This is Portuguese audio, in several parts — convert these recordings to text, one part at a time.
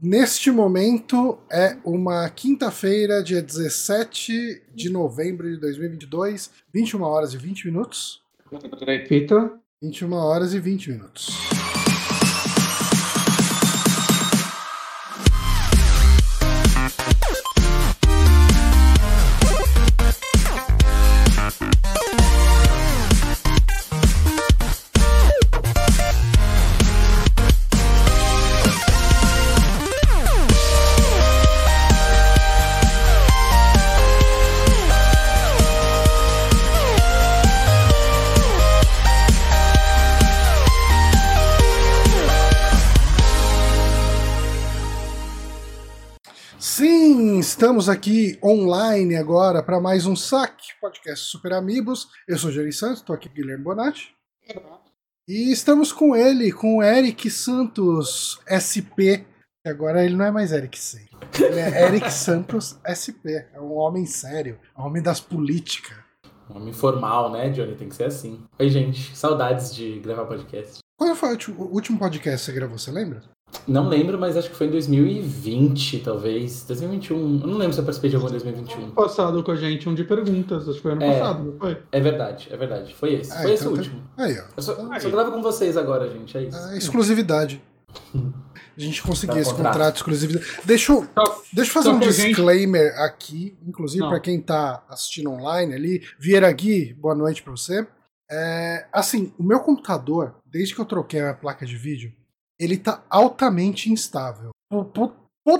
Neste momento é uma quinta-feira, dia 17 de novembro de 2022, 21 horas e 20 minutos. Repita. 21 horas e 20 minutos. Estamos aqui online agora para mais um saque podcast Super Amigos. Eu sou o Jerry Santos, estou aqui com o Guilherme Bonatti. E estamos com ele, com o Eric Santos SP. Agora ele não é mais Eric C. Ele é Eric Santos SP. É um homem sério, um homem das políticas. Um homem formal, né, Johnny? Tem que ser assim. Oi, gente. Saudades de gravar podcast. Quando foi o último podcast que você gravou, você lembra? Não lembro, mas acho que foi em 2020, talvez. 2021. Eu não lembro se eu participei de algum em 2021. Passado com a gente um de perguntas, acho que foi ano É. passado, não foi? É verdade, é verdade. Foi esse. Ah, foi esse então o tá- último. Aí, ó. Eu só, Aí. só gravo com vocês agora, gente. É isso. A exclusividade. A gente conseguiu Dá esse contrato. contrato de exclusividade. Deixa eu, deixa eu fazer um a gente- disclaimer aqui, inclusive para quem tá assistindo online ali. Vieira Gui, boa noite para você. É, assim, o meu computador, desde que eu troquei a placa de vídeo, ele tá altamente instável. Po- po-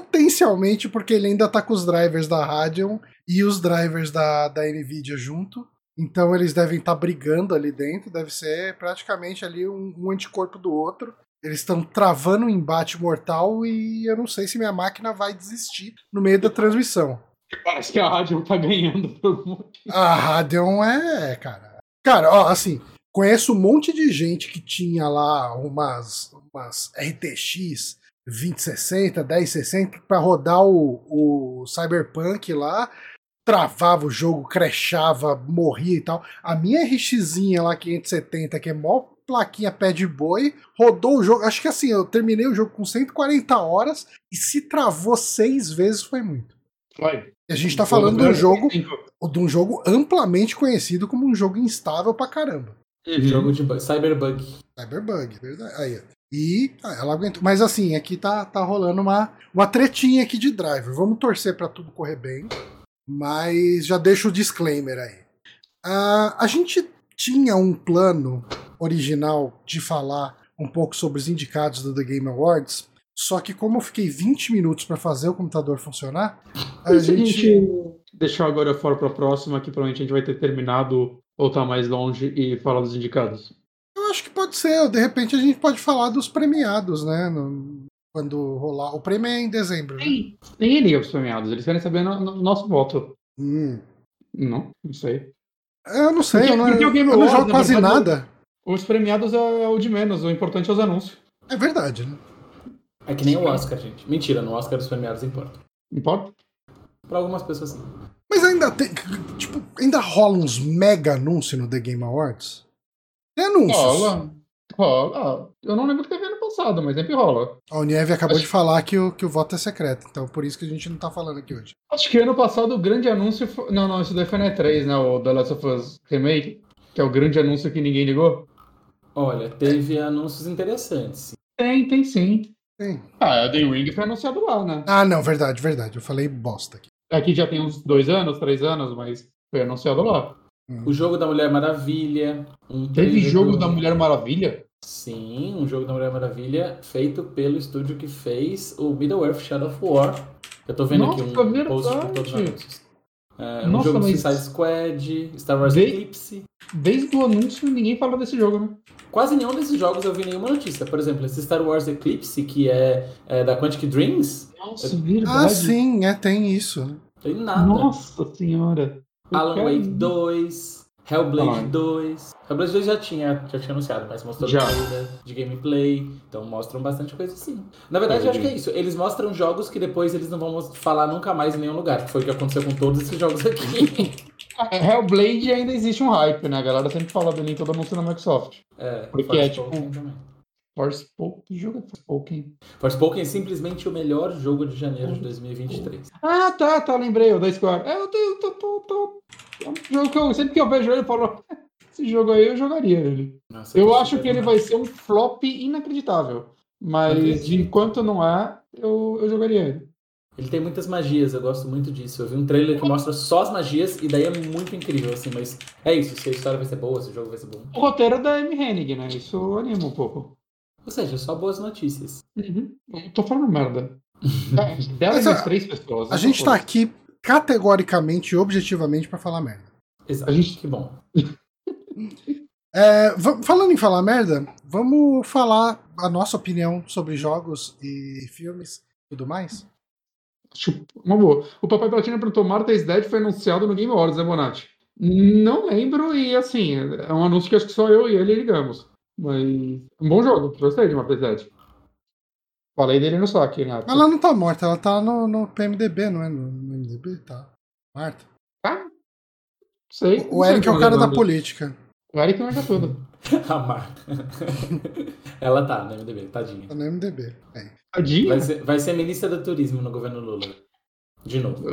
Potencialmente porque ele ainda tá com os drivers da Radeon e os drivers da, da Nvidia junto. Então eles devem estar brigando ali dentro, deve ser praticamente ali um, um anticorpo do outro. Eles estão travando um embate mortal e eu não sei se minha máquina vai desistir no meio da transmissão. Parece que a rádio tá ganhando por. A Radeon é, cara. Cara, ó, assim, conheço um monte de gente que tinha lá umas, umas RTX 2060, 1060 para rodar o, o Cyberpunk lá, travava o jogo, crashava, morria e tal. A minha RXzinha lá 570, que é mó plaquinha pé de boi, rodou o jogo. Acho que assim, eu terminei o jogo com 140 horas e se travou seis vezes foi muito. Vai. E a gente tá falando de um jogo de um jogo amplamente conhecido como um jogo instável pra caramba. Uhum. Jogo de bu- Cyberbug. Cyberbug, verdade. Aí, ó. E ah, ela aguentou. Mas assim, aqui tá, tá rolando uma, uma tretinha aqui de driver. Vamos torcer pra tudo correr bem. Mas já deixo o disclaimer aí. Ah, a gente tinha um plano original de falar um pouco sobre os indicados do The Game Awards. Só que como eu fiquei 20 minutos pra fazer o computador funcionar, a E se a gente. gente deixar agora fora pra próxima, que provavelmente a gente vai ter terminado ou tá mais longe e falar dos indicados. Eu pode ser. De repente a gente pode falar dos premiados, né? no- quando rolar. O prêmio é em dezembro, né? Nem- Ninguém liga pros premiados, eles querem saber no, no nosso voto. Hum. Não, não sei. Eu não sei, Porque- eu não, Game eu não jogo quase verdade, nada. Os premiados é, é o de menos, o importante é os anúncios. É verdade, né? É que nem o Oscar, gente. Mentira, no Oscar os premiados importam. Importa? Pra algumas pessoas sim. Mas ainda tem. Tipo, ainda rola uns mega anúncios no The Game Awards? Tem anúncios. Rola. Rola. Ah, Eu não lembro que teve ano passado, mas sempre rola. A Unieve acabou Acho- de falar que o, que o voto é secreto, então por isso que a gente não tá falando aqui hoje. Acho que ano passado o grande anúncio foi... Não, não, isso daí foi na E3, né? O The Last of Us Remake, que é o grande anúncio que ninguém ligou. Olha, teve anúncios interessantes. Tem, tem sim. Tem. Ah, a The Ring foi anunciado lá, né? Ah, não, verdade, verdade. Eu falei bosta aqui. Aqui já tem uns dois anos, três anos, mas foi anunciado lá. O jogo da Mulher Maravilha. Um Teve jogo do- da Mulher Maravilha? Sim, um jogo da Mulher Maravilha feito pelo estúdio que fez o Middle-earth Shadow of War. Eu tô vendo aqui Nossa, um post com verdade. todos os anúncios. É, um Nossa, jogo mas- Suicide Squad, Star Wars De- Eclipse. Desde o anúncio ninguém fala desse jogo, né? Quase nenhum desses jogos eu vi nenhuma notícia. Por exemplo, esse Star Wars Eclipse, que é, é da Quantic Dreams, Nossa, Ah, verdade. sim, é, tem isso. tem nada. Nossa senhora. Alan quero- Wake 2, Hellblade Alan. 2. Hellblade 2 já tinha, já tinha anunciado, mas mostrou Já. trailer de gameplay. Então mostram bastante coisa sim. Na verdade, eu acho que é isso. Eles mostram jogos que depois eles não vão falar nunca mais em nenhum lugar. Que foi o que aconteceu com todos esses jogos aqui. É, Hellblade ainda existe um hype, né? A galera sempre fala dele em todo anúncio na Microsoft. é, Porque é tipo- também. Forspoken, que jogo é Forspoken? Forspoken é simplesmente o melhor jogo de janeiro de 2023. Ah, tá, tá, lembrei, o da Square. É, eu tô, tô, tô. É um jogo que eu, sempre que eu vejo ele, eu falo, esse jogo aí eu jogaria ele. Nossa, eu acho que ele vai ser um flop inacreditável. Mas enquanto não é, eu, eu jogaria ele. Ele tem muitas magias, eu gosto muito disso. Eu vi um trailer que mostra só as magias e daí é muito incrível, assim, mas é isso, se a história vai ser boa, se o jogo vai ser bom. O roteiro é da M. Hennig, né? Isso anima um pouco. Ou seja, só boas notícias. Uhum. tô falando merda. É, dela das três pessoas. A gente tá aqui categoricamente e objetivamente para falar merda. Exato. A gente... Que bom. É, falando em falar merda, vamos falar a nossa opinião sobre jogos e filmes e tudo mais? Uma boa. O Papai Platina perguntou: Martha's Dead foi anunciado no Game Awards, né, Bonatti? Não lembro, e assim, é um anúncio que acho que só eu e ele ligamos. Mas um bom jogo, gostei de Martha's Dead. Falei dele no saque, né? Ela não tá morta, ela tá no, no PMDB, não é? No, no MDB? Tá. Marta. Ah, sei. O, o Eric é o cara da política. O Eric marca tudo. A Marta. Ela tá no MDB, tadinha. Tá no MDB. É. Tadinha? Vai ser, vai ser ministra do turismo no governo Lula. De novo.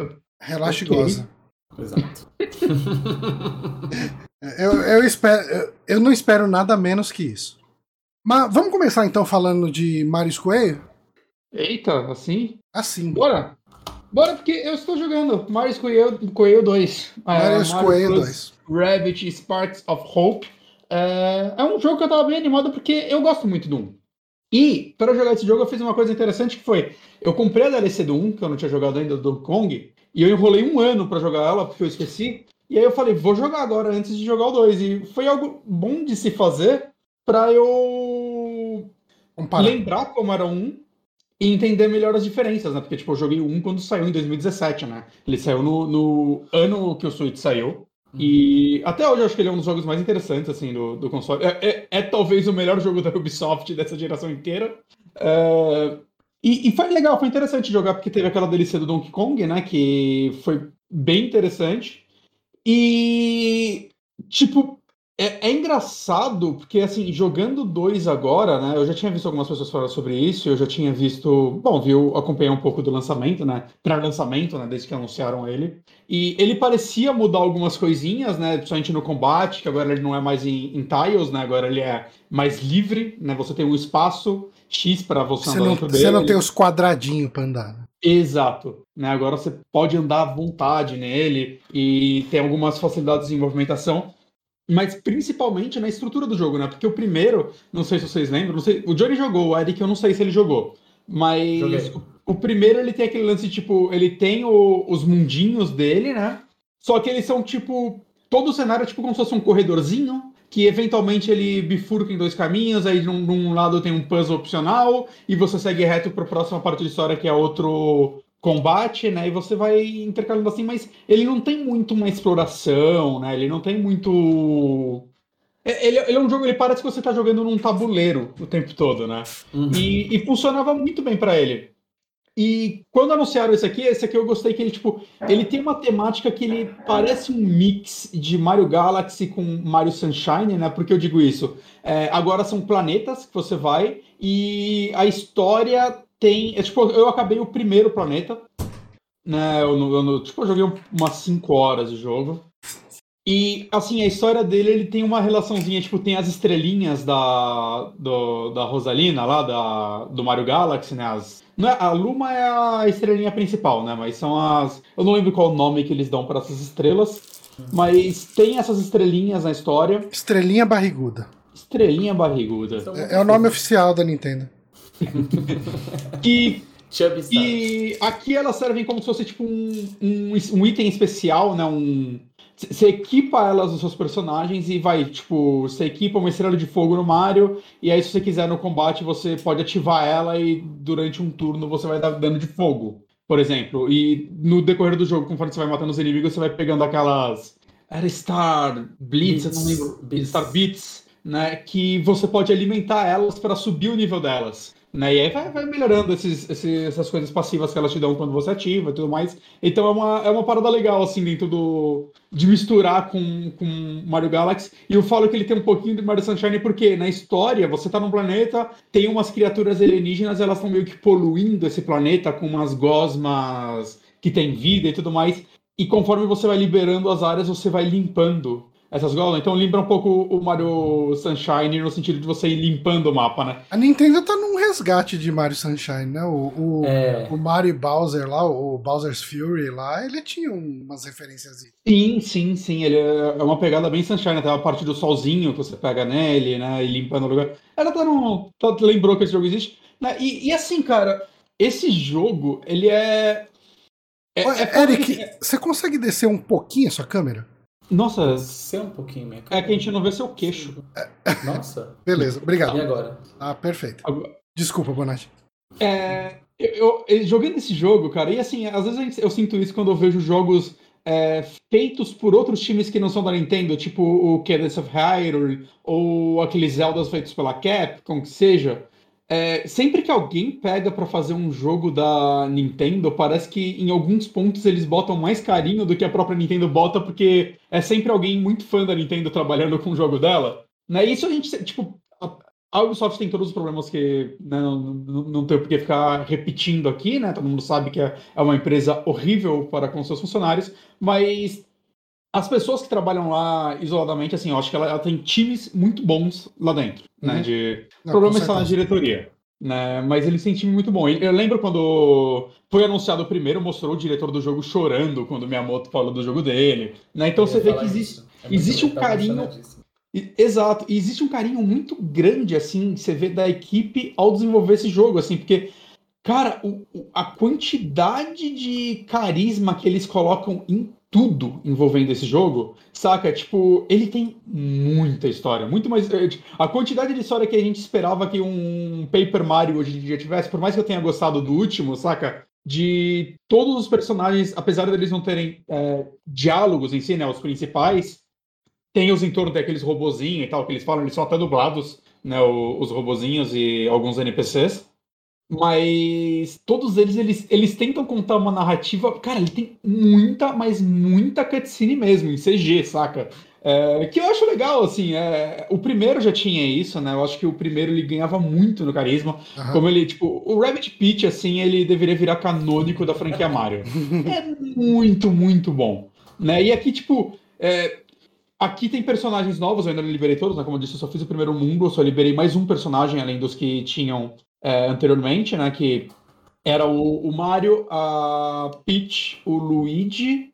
Relaxa okay. e goza. Exato. eu, eu, espero, eu, não espero nada menos que isso. Mas vamos começar então falando de Mario Coelho? Eita, assim? Assim. Bora! Bora, porque eu estou jogando Mario Coelho, Coelho 2. Mario uh, Coelho 2. Rabbit Sparks of Hope. É, é um jogo que eu tava bem animado porque eu gosto muito do 1. E, para jogar esse jogo, eu fiz uma coisa interessante que foi: eu comprei a DLC do 1, que eu não tinha jogado ainda, do Kong, e eu enrolei um ano para jogar ela, porque eu esqueci. E aí eu falei, vou jogar agora antes de jogar o 2. E foi algo bom de se fazer para eu Comparar. lembrar como era o 1 e entender melhor as diferenças, né? Porque, tipo, eu joguei o 1 quando saiu em 2017, né? Ele saiu no, no ano que o Switch saiu. E até hoje eu acho que ele é um dos jogos mais interessantes, assim, do, do console. É, é, é talvez o melhor jogo da Ubisoft dessa geração inteira. É... E, e, foi legal, foi interessante jogar, porque teve aquela delícia do Donkey Kong, né? Que foi bem interessante. E, tipo, é, é, engraçado, porque assim, jogando dois agora, né? Eu já tinha visto algumas pessoas falar sobre isso, eu já tinha visto. Bom, viu, acompanhei um pouco do lançamento, né? Pré-lançamento, né? Desde que anunciaram ele. E ele parecia mudar algumas coisinhas, né? Principalmente no combate, que agora ele não é mais em, em tiles, né? Agora ele é mais livre, né? Você tem um espaço X para você, você andar não, dentro dele. Você não tem os quadradinhos para andar. Né? Exato. Né? Agora você pode andar à vontade nele e tem algumas facilidades de movimentação mas principalmente na estrutura do jogo, né? Porque o primeiro, não sei se vocês lembram, sei, o Johnny jogou, o Eric eu não sei se ele jogou, mas o, o, primeiro ele tem aquele lance, tipo, ele tem o, os mundinhos dele, né? Só que eles são, tipo, todo o cenário é tipo como se fosse um corredorzinho, que eventualmente ele bifurca em dois caminhos, aí num, num lado tem um puzzle opcional, e você segue reto para a próxima parte da história, que é outro combate, né? E você vai intercalando assim, mas ele não tem muito uma exploração, né? Ele não tem muito. É, ele, ele é um jogo, ele parece que você está jogando num tabuleiro o tempo todo, né? Uhum. E, e, funcionava muito bem para ele. E quando anunciaram esse aqui, esse aqui eu gostei que ele, tipo, ele tem uma temática que ele parece um mix de Mario Galaxy com Mario Sunshine, né? Porque eu digo isso. É, agora são planetas que você vai e a história tem. É, tipo, eu acabei o primeiro planeta. Né, eu, eu, tipo, eu joguei umas 5 horas de jogo. E, assim, a história dele, ele tem uma relaçãozinha, tipo, tem as estrelinhas da, do, da Rosalina lá, da, do Mario Galaxy, né? As, não é, a Luma é a estrelinha principal, né? Mas são as... Eu não lembro qual o nome que eles dão para essas estrelas, mas tem essas estrelinhas na história. Estrelinha barriguda. Estrelinha barriguda. É, é o nome oficial da Nintendo. e e aqui elas servem como se fosse tipo um, um, um item especial, né? Um, você equipa elas nos seus personagens e vai, tipo, você equipa uma estrela de fogo no Mario, e aí se você quiser no combate, você pode ativar ela e durante um turno você vai dar dano de fogo, por exemplo. E no decorrer do jogo, conforme você vai matando os inimigos, você vai pegando aquelas. Era Star Blitz, Beats, eu não lembro. Beats. Star Beats, né? Que você pode alimentar elas para subir o nível delas. Né? E aí vai, vai melhorando esses, esses, essas coisas passivas que elas te dão quando você ativa e tudo mais. Então é uma, é uma parada legal, assim, dentro do. de misturar com, com Mario Galaxy. E eu falo que ele tem um pouquinho de Mario Sunshine porque na história você tá num planeta, tem umas criaturas alienígenas, elas estão meio que poluindo esse planeta com umas gosmas que tem vida e tudo mais. E conforme você vai liberando as áreas, você vai limpando essas golas. Então lembra um pouco o Mario Sunshine no sentido de você ir limpando o mapa, né? A Nintendo tá num resgate de Mario Sunshine, né? O, o, É. o Mario Bowser lá, o Bowser's Fury lá, ele tinha umas referências. Sim, sim, sim. Ele é é uma pegada bem Sunshine, até a parte do solzinho que você pega nele, né? E limpando o lugar. Ela tá no. tá- lembrou que esse jogo existe. Né? E, e assim, cara, esse jogo, ele é. é- é- Eric, você consegue descer um pouquinho a sua câmera? Nossa, Ser um pouquinho minha é que a gente não vê seu queixo. Nossa. Beleza, E obrigado. agora? Ah, perfeito. Desculpa, Bonatti. É, eu, eu- jogando esse jogo, cara, e assim, às vezes gente- eu sinto isso quando eu vejo jogos é, feitos por outros times que não são da Nintendo, tipo o Cadence of Hyrule, ou aqueles Zeldas feitos pela Capcom, que seja. É, sempre que alguém pega pra fazer um jogo da Nintendo, parece que em alguns pontos eles botam mais carinho do que a própria Nintendo bota, porque é sempre alguém muito fã da Nintendo trabalhando com o jogo dela. Né? Isso a gente, tipo, a Ubisoft tem todos os problemas que né, não, não, não tem por que ficar repetindo aqui, né? Todo mundo sabe que é, é uma empresa horrível para com seus funcionários, mas as pessoas que trabalham lá isoladamente, assim, eu acho que ela, ela tem times muito bons lá dentro, né? Uhum. De, o problema está na diretoria. Né? Mas eles têm time muito bom. Eu lembro quando foi anunciado o primeiro, mostrou o diretor do jogo chorando quando Miyamoto falou do jogo dele. Né? Então você vê que existe. É existe um tá carinho- Exato, e existe um carinho muito grande, assim, você vê da equipe ao desenvolver esse jogo, assim, porque, cara, o- o- a quantidade de carisma que eles colocam em tudo envolvendo esse jogo, saca? Tipo, ele tem muita história, muito mais. eh, A quantidade de história que a gente esperava que um Paper Mario hoje em dia tivesse, por mais que eu tenha gostado do último, saca? De todos os personagens, apesar deles não terem eh, diálogos em si, né? Os principais, tem os em torno daqueles robozinhos e tal, que eles falam, eles são até dublados, né, os robozinhos e alguns NPCs. Mas todos eles, eles, eles tentam contar uma narrativa. Cara, ele tem muita, mas muita cutscene mesmo, em CG, saca? É, que eu acho legal, assim. é, o primeiro já tinha isso, né? Eu acho que o primeiro ele ganhava muito no carisma. Aham. Como ele, tipo, o Rabbit Peach, assim, ele deveria virar canônico da franquia Mario. é muito, muito bom. Né? E aqui, tipo, é, aqui tem personagens novos, eu ainda não liberei todos, né? Como eu disse, eu só fiz o primeiro mundo, eu só liberei mais um personagem além dos que tinham é, anteriormente, né? Que era o, o Mario, a Peach, o Luigi.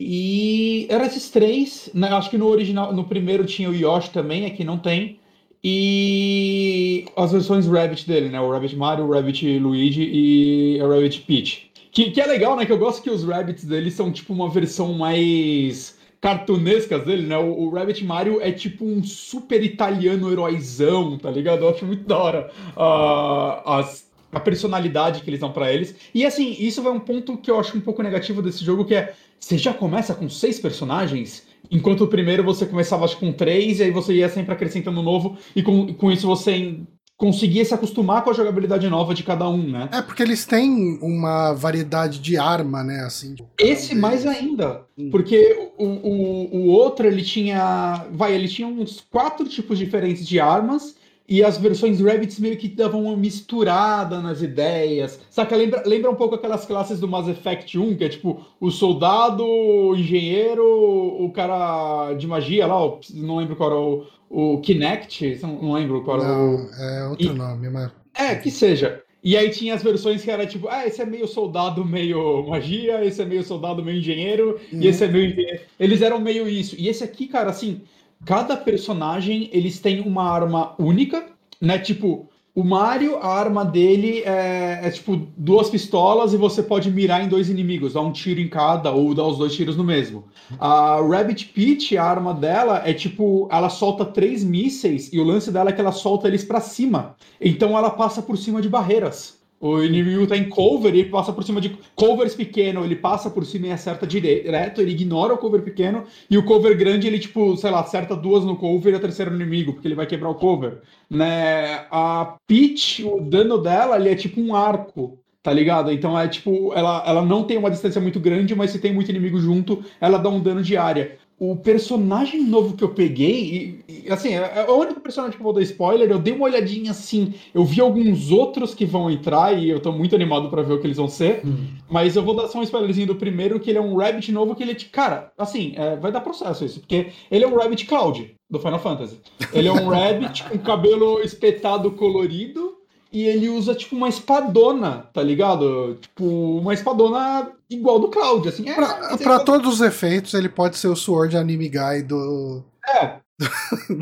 E eram esses três, né? Acho que no original, no primeiro tinha o Yoshi também, aqui não tem. E as versões Rabbit dele, né? O Rabbit Mario, o Rabbit Luigi e a Rabbit Peach. Que, que é legal, né? Que eu gosto que os Rabbits dele são tipo uma versão mais cartunescas dele, né? O, o Rabbit Mario é tipo um super italiano heróizão, tá ligado? Eu acho muito da hora ah, as- a personalidade que eles dão pra eles. E assim, isso vai um ponto que eu acho um pouco negativo desse jogo, que é você já começa com seis personagens, enquanto o primeiro você começava acho, com três, e aí você ia sempre acrescentando um novo, e com, com isso você conseguia se acostumar com a jogabilidade nova de cada um, né? É, porque eles têm uma variedade de arma, né? Assim, Esse mais ainda. Hum. Porque o, o, o outro, ele tinha. Vai, ele tinha uns quatro tipos diferentes de armas. E as versões Rabbits meio que davam uma misturada nas ideias. Saca? Lembra, lembra um pouco aquelas classes do Mass Effect 1, que é tipo o soldado, o engenheiro, o cara de magia lá, o- não lembro qual era o, o Kinect, não lembro qual era o. Não, é outro E- nome, mas. É, que seja. E aí tinha as versões que era tipo, ah, esse é meio soldado, meio magia, esse é meio soldado, meio engenheiro, Uhum. e esse é meio engenheiro. Eles eram meio isso. E esse aqui, cara, assim, cada personagem, eles têm uma arma única, né? Tipo, o Mario, a arma dele é, é tipo duas pistolas e você pode mirar em dois inimigos, dar um tiro em cada ou dar os dois tiros no mesmo. A Rabbit Peach, a arma dela é tipo, ela solta três mísseis e o lance dela é que ela solta eles pra cima. Então ela passa por cima de barreiras. O inimigo tá em cover e ele passa por cima de covers pequeno, ele passa por cima e acerta direto, ele ignora o cover pequeno, e o cover grande, ele, tipo, sei lá, acerta duas no cover e a terceira no inimigo, porque ele vai quebrar o cover. Né? A Peach, o dano dela, ele é tipo um arco, tá ligado? Então é tipo, ela, ela não tem uma distância muito grande, mas se tem muito inimigo junto, ela dá um dano de área o personagem novo que eu peguei, e, e, assim, é, é o único personagem que eu vou dar spoiler, eu dei uma olhadinha assim, eu vi alguns outros que vão entrar e eu tô muito animado para ver o que eles vão ser, hum. mas eu vou dar só um spoilerzinho do primeiro, que ele é um Rabbit novo, que ele, cara, assim, é, vai dar processo isso, porque ele é um Rabbit Cloud do Final Fantasy. Ele é um Rabbit com cabelo espetado colorido, e ele usa, tipo, uma espadona, tá ligado? Tipo, uma espadona igual do Cloud, assim. É, pra, pra todos os efeitos, ele pode ser o Sword Anime Guy do... É.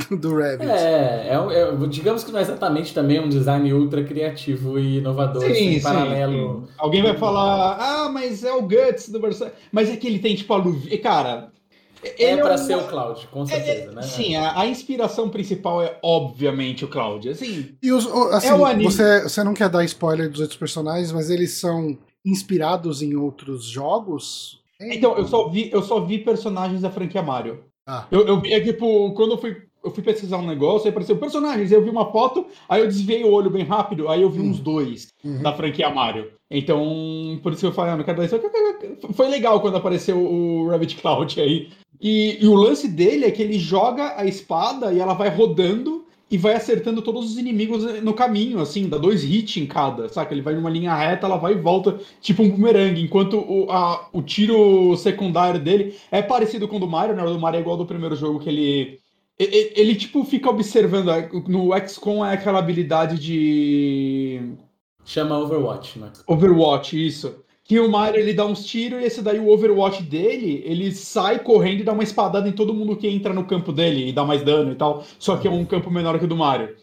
do, do Rabbit. É, é, é, digamos que não é exatamente também um design ultra criativo e inovador, sim, assim, sim, paralelo. Sim. Alguém vai falar, ah, mas é o Guts do Berserk. Mas é que ele tem, tipo, a luvinha. Cara, é para é ser o Cloud, com certeza, é, né? Sim, a, a, inspiração principal é obviamente o Cloud. Assim, e os, assim, é o anime... você, você não quer dar spoiler dos outros personagens, mas eles são inspirados em outros jogos? Então, eu só vi, eu só vi personagens da franquia Mario. Ah. Eu, eu vi, é tipo, quando eu fui, eu fui pesquisar um negócio, aí apareceu personagens, eu vi uma foto, aí eu desviei o olho bem rápido, aí eu vi hum. uns dois uhum. da franquia Mario. Então, por isso que eu falei, ah, não quero dar isso. Foi legal quando apareceu o Rabbit Cloud aí. E, e, o lance dele é que ele joga a espada e ela vai rodando e vai acertando todos os inimigos no caminho, assim, dá dois hits em cada, saca? Ele vai numa linha reta, ela vai e volta, tipo um bumerangue, enquanto o, a, o tiro secundário dele é parecido com o do Mario, né? O do Mario é igual ao do primeiro jogo, que ele, ele, ele tipo, fica observando, no XCOM é aquela habilidade de... Chama Overwatch, né? Overwatch, isso que o Mario ele dá uns tiros e esse daí o Overwatch dele, ele sai correndo e dá uma espadada em todo mundo que entra no campo dele e dá mais dano e tal, só que é um campo menor que o do Mario.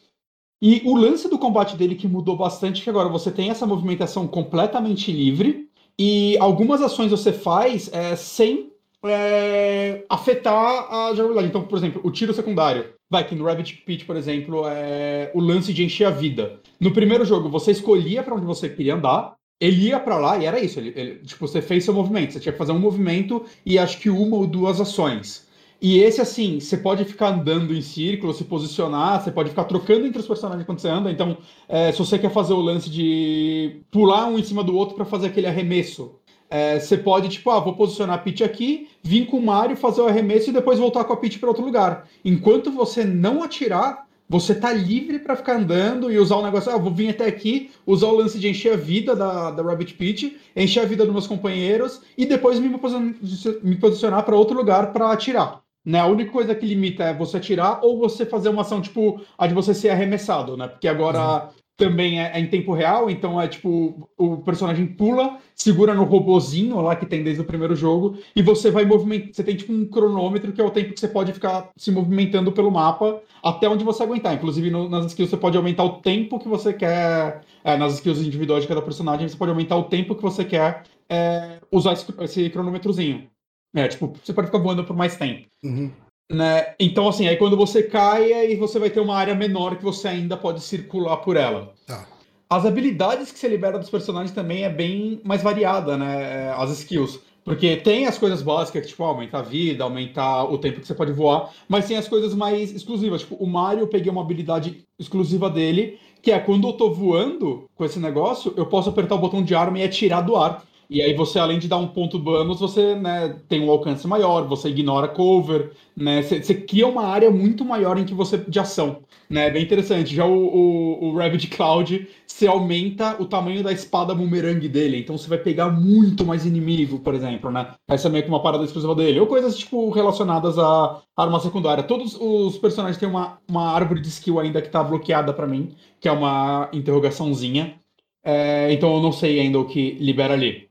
E o lance do combate dele que mudou bastante, que agora você tem essa movimentação completamente livre e algumas ações você faz é, sem é, afetar a jogabilidade. Então, por exemplo, o tiro secundário. Vai que no Rabbit Pit, por exemplo, é o lance de encher a vida. No primeiro jogo, você escolhia para onde você queria andar, ele ia para lá e era isso. Ele, ele, tipo, você fez seu movimento, você tinha que fazer um movimento e acho que uma ou duas ações. E esse, assim, você pode ficar andando em círculo, se posicionar, você pode ficar trocando entre os personagens quando você anda. Então, é, se você quer fazer o lance de pular um em cima do outro para fazer aquele arremesso, é, você pode, tipo, ah, vou posicionar a Peach aqui, vir com o Mario, fazer o arremesso e depois voltar com a Peach para outro lugar. Enquanto você não atirar, você tá livre para ficar andando e usar o negócio. Ah, vou vir até aqui, usar o lance de encher a vida da, da Rabbit Pit, encher a vida dos meus companheiros e depois me me posicionar para outro lugar para atirar. Né? A única coisa que limita é você atirar ou você fazer uma ação tipo a de você ser arremessado, né? Porque agora uhum também é, é, em tempo real, então é tipo, o personagem pula, segura no robozinho lá que tem desde o primeiro jogo, e você vai movimentar. Você tem tipo um cronômetro que é o tempo que você pode ficar se movimentando pelo mapa até onde você aguentar. Inclusive, no, nas skills você pode aumentar o tempo que você quer. É, nas skills individuais de cada personagem, você pode aumentar o tempo que você quer é, usar esse, esse cronômetrozinho. É, tipo, você pode ficar voando por mais tempo. Uhum. Né? Então, assim, aí quando você cai, aí você vai ter uma área menor que você ainda pode circular por ela. Tá. As habilidades que você libera dos personagens também é bem mais variada, né? As skills. Porque tem as coisas básicas, tipo, aumentar a vida, aumentar o tempo que você pode voar, mas tem as coisas mais exclusivas. Tipo, o Mario, eu peguei uma habilidade exclusiva dele, que é quando eu tô voando com esse negócio, eu posso apertar o botão de arma e atirar do ar. E aí você, além de dar um ponto bônus, você né, tem um alcance maior, você ignora cover, né? Você, você cria uma área muito maior em que você de ação. Né? É bem interessante. Já o, o, o Rabbit Cloud, você aumenta o tamanho da espada boomerang dele. Então você vai pegar muito mais inimigo, por exemplo, né? Essa é meio que uma parada exclusiva dele. Ou coisas, tipo, relacionadas à arma secundária. Todos os personagens têm uma, uma árvore de skill ainda que tá bloqueada para mim, que é uma interrogaçãozinha. É, então eu não sei ainda o que libera ali.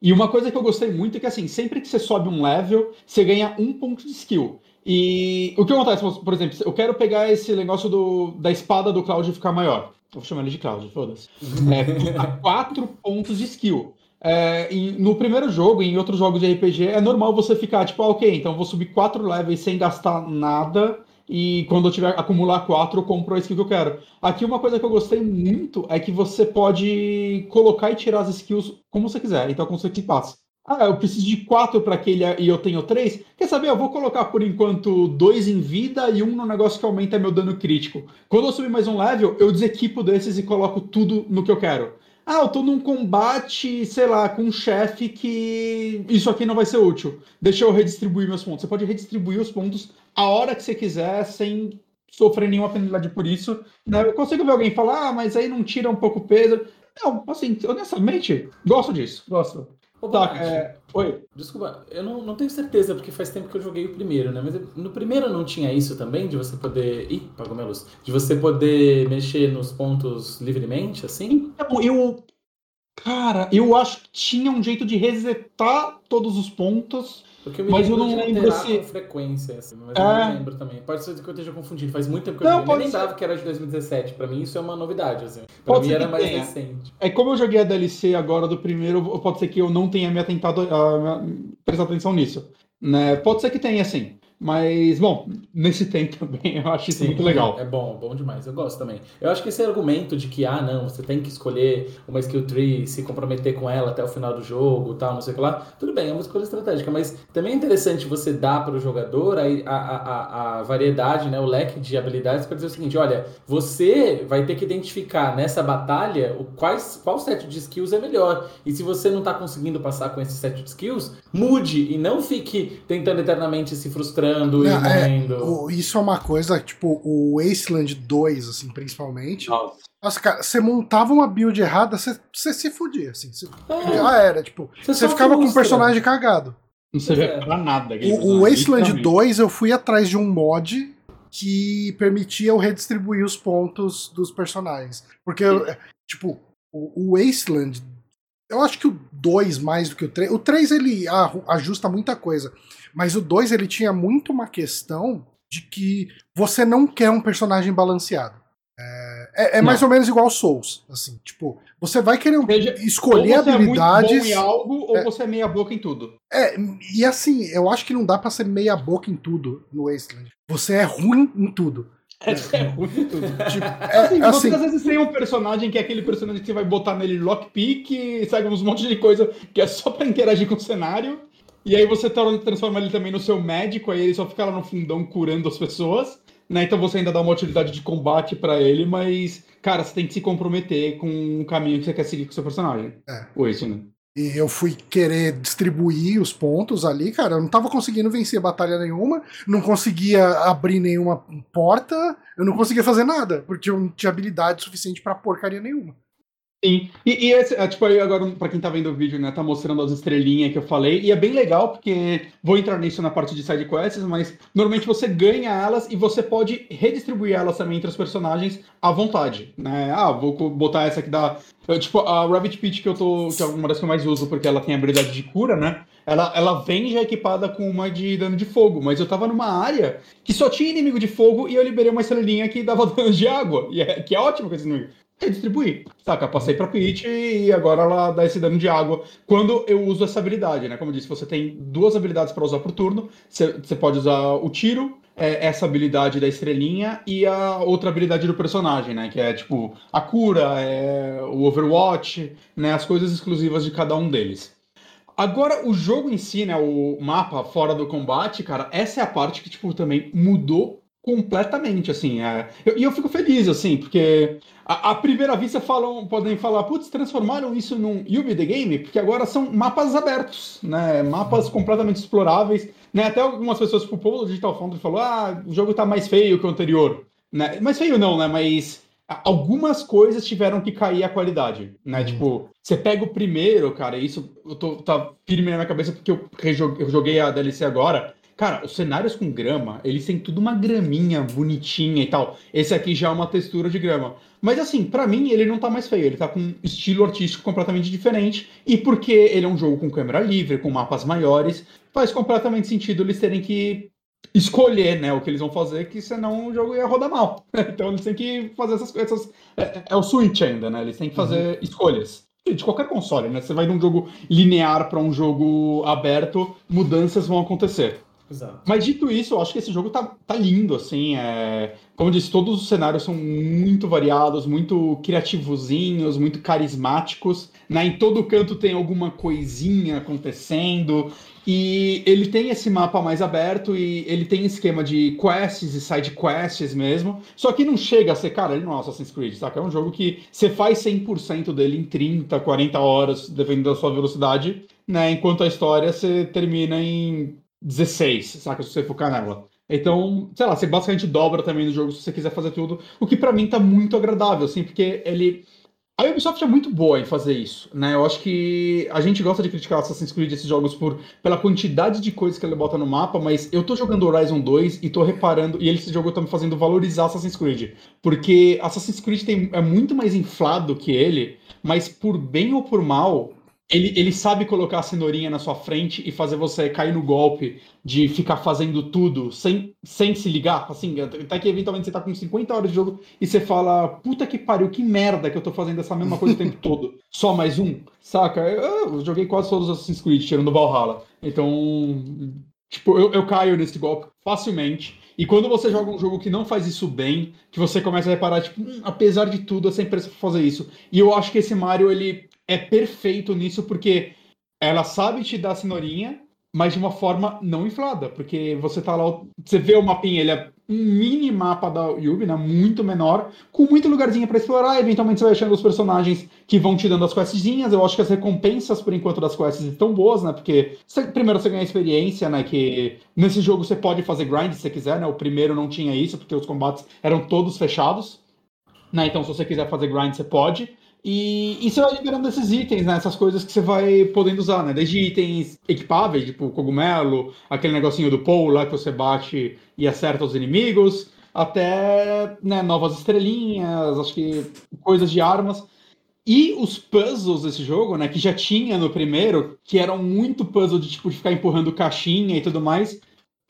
E uma coisa que eu gostei muito é que, assim, sempre que você sobe um level, você ganha um ponto de skill. E o que acontece, por exemplo, eu quero pegar esse negócio do, da espada do Cloud ficar maior. Vou chamar ele de Cloud, foda-se. É, quatro pontos de skill. É, no primeiro jogo, em outros jogos de RPG, é normal você ficar tipo, ah, ok, então vou subir quatro levels sem gastar nada e quando eu tiver acumular quatro, eu compro a skill que eu quero. Aqui uma coisa que eu gostei muito é que você pode colocar e tirar as skills como você quiser, então como você que passa. Ah, eu preciso de quatro para aquele e eu tenho três. Quer saber? Eu vou colocar por enquanto dois em vida e um no negócio que aumenta meu dano crítico. Quando eu subir mais um level, eu desequipo desses e coloco tudo no que eu quero. Ah, eu tô num combate, sei lá, com um chefe que isso aqui não vai ser útil. Deixa eu redistribuir meus pontos. Você pode redistribuir os pontos a hora que você quiser, sem sofrer nenhuma penalidade por isso. Né? Eu consigo ver alguém falar, ah, mas aí não tira um pouco o peso. Não, assim, honestamente, gosto disso, gosto. Ô, tá, é... Oi. Desculpa, eu não, não tenho certeza, porque faz tempo que eu joguei o primeiro, né? Mas no primeiro não tinha isso também, de você poder. Ih, pagou minha luz. De você poder mexer nos pontos livremente, assim? Então, eu. Cara, eu acho que tinha um jeito de resetar todos os pontos porque eu mas eu não lembro se. frequência, assim, mas é... eu não lembro também. Pode ser que eu esteja confundindo. Faz muito tempo que eu não, nem lembrava que era de 2017. Pra mim, isso é uma novidade. Assim. Pra pode mim era mais tenha. recente. É como eu joguei a DLC agora do primeiro, pode ser que eu não tenha me atentado a, a prestar atenção nisso. Né? Pode ser que tenha, sim. Mas, bom, nesse tempo também eu acho isso Sim, muito legal. É bom, bom demais. Eu gosto também. Eu acho que esse argumento de que, ah, não, você tem que escolher uma skill tree, se comprometer com ela até o final do jogo tal, não sei o que lá, tudo bem, é uma escolha estratégica, mas também é interessante você dar para o jogador a, a, a, a, variedade, né, o leque de habilidades para dizer o seguinte: olha, você vai ter que identificar nessa batalha o quais, qual set de skills é melhor. E se você não está conseguindo passar com esse set de skills, mude e não fique tentando eternamente se frustrando não, e é, morrendo. isso é uma coisa, tipo, o Wasteland 2, assim, principalmente. Nossa. Nossa, cara, você montava uma build errada, você, você se fudia, assim. Você, é. Já era, tipo. Você, você ficava frustra. com um personagem cagado. Não servia é. pra nada. O, o Wasteland 2, eu fui atrás de um mod que permitia eu redistribuir os pontos dos personagens. Porque, tipo, o, o Wasteland eu acho que o 2 mais do que o 3. O 3 ele ajusta muita coisa. Mas o 2 ele tinha muito uma questão de que você não quer um personagem balanceado. É, é, é mais ou menos igual Souls, assim, tipo, você vai querer Veja, escolher ou você habilidades. É muito bom em algo, ou é, você é meia boca em tudo. É, e assim, eu acho que não dá para ser meia boca em tudo no Wasteland. Você é ruim em tudo. É, é ruim em tudo. tipo, é, assim, assim, você às vezes tem um personagem que é aquele personagem que você vai botar nele lockpick, sabe, uns monte de coisa que é só para interagir com o cenário. E aí você transforma ele também no seu médico, aí ele só fica lá no fundão curando as pessoas. Né? Então você ainda dá uma utilidade de combate para ele, mas, cara, você tem que se comprometer com o caminho que você quer seguir com o seu personagem. É. Ou isso, né? E eu fui querer distribuir os pontos ali, cara. Eu não tava conseguindo vencer batalha nenhuma, não conseguia abrir nenhuma porta, eu não conseguia fazer nada, porque eu não tinha habilidade suficiente para porcaria nenhuma. Sim, e, e esse, é, tipo, aí agora, pra quem tá vendo o vídeo, né, tá mostrando as estrelinhas que eu falei, e é bem legal, porque vou entrar nisso na parte de side quests, mas normalmente você ganha elas e você pode redistribuir elas também entre os personagens à vontade, né? Ah, vou botar essa aqui da... Tipo, a Rabbit Pit que eu tô... que é uma das que eu mais uso, porque ela tem habilidade de cura, né? Ela, ela vem já equipada com uma de dano de fogo, mas eu tava numa área que só tinha inimigo de fogo e eu liberei uma estrelinha que dava dano de água, e é, que é ótimo com esse inimigo redistribuir. Saca? Passei pra Peach e agora ela dá esse dano de água. Quando eu uso essa habilidade, né? Como eu disse, você tem duas habilidades para usar por turno. Você pode usar o tiro, é, essa habilidade da estrelinha e a outra habilidade do personagem, né? Que é tipo a cura, é, o Overwatch, né? As coisas exclusivas de cada um deles. Agora, o jogo em si, né? O mapa fora do combate, cara, essa é a parte que, tipo, também mudou completamente, assim. É... E eu, fico feliz, assim, porque à, primeira vista falam, podem falar, putz, transformaram isso num Yubi The Game, porque agora são mapas abertos, né? Mapas completamente exploráveis. Né? Até algumas pessoas, tipo, o povo do Digital Foundry falou, ah, o jogo tá mais feio que o anterior. Né? Mais feio não, né? Mas algumas coisas tiveram que cair a qualidade, né? Uhum. Tipo, você pega o primeiro, cara, isso eu tô, tá firme na minha cabeça porque eu, eu joguei a DLC agora. Cara, os cenários com grama, eles têm tudo uma graminha bonitinha e tal. Esse aqui já é uma textura de grama. Mas assim, para mim ele não tá mais feio, ele tá com um estilo artístico completamente diferente. E porque ele é um jogo com câmera livre, com mapas maiores, faz completamente sentido eles terem que escolher né, o que eles vão fazer, que senão o jogo ia rodar mal. então eles têm que fazer essas coisas. É, é, o Switch ainda, né? Eles têm que fazer uhum. escolhas de qualquer console, né? Você vai de um jogo linear para um jogo aberto, mudanças vão acontecer. Exato. Mas dito isso, eu acho que esse jogo tá, tá lindo, assim. É... Como eu disse, todos os cenários são muito variados, muito criativozinhos, muito carismáticos. Né? Em todo canto tem alguma coisinha acontecendo. E ele tem esse mapa mais aberto e ele tem esquema de quests e side quests mesmo. Só que não chega a ser, cara, ele não é Assassin's Creed, saca? É um jogo que você faz 100% dele em 30, 40 horas, dependendo da sua velocidade, né? Enquanto a história você termina em 16, saca? Se você focar nela. Então, sei lá, você basicamente dobra também no jogo se você quiser fazer tudo. O que para mim tá muito agradável, assim, porque ele. A Ubisoft é muito boa em fazer isso, né? Eu acho que a gente gosta de criticar Assassin's Creed esses jogos por pela quantidade de coisas que ele bota no mapa, mas eu tô jogando Horizon 2 e tô reparando, e esse jogo tá me fazendo valorizar Assassin's Creed, porque Assassin's Creed tem, é muito mais inflado que ele, mas por bem ou por mal, ele, ele sabe colocar a cenourinha na sua frente e fazer você cair no golpe de ficar fazendo tudo sem, sem se ligar. Assim, até que eventualmente você tá com 50 horas de jogo e você fala, puta que pariu, que merda que eu tô fazendo essa mesma coisa o tempo todo. Só mais um, saca? Eu, eu joguei quase todos os Assassin's Creed, tirando Valhalla. Então, tipo, eu, eu caio nesse golpe facilmente. E quando você joga um jogo que não faz isso bem, que você começa a reparar, tipo, hum, apesar de tudo, eu sempre preciso fazer isso. E eu acho que esse Mario, ele é perfeito nisso porque ela sabe te dar a cenourinha, mas de uma forma não inflada, porque você tá lá, você vê o mapinha, ele é um mini mapa da Yubi, né, muito menor, com muito lugarzinho para explorar, eventualmente você vai achando os personagens que vão te dando as questzinhas, eu acho que as recompensas, por enquanto, das quests estão boas, né, porque você, primeiro você ganha experiência, né, que nesse jogo você pode fazer grind se você quiser, né, o primeiro não tinha isso, porque os combates eram todos fechados, né, então se você quiser fazer grind você pode, e, e você vai liberando esses itens, né? Essas coisas que você vai podendo usar, né? Desde itens equipáveis, tipo cogumelo, aquele negocinho do Paul lá que você bate e acerta os inimigos, até né, novas estrelinhas, acho que coisas de armas. E os puzzles desse jogo, né, que já tinha no primeiro, que eram muito puzzle de tipo de ficar empurrando caixinha e tudo mais,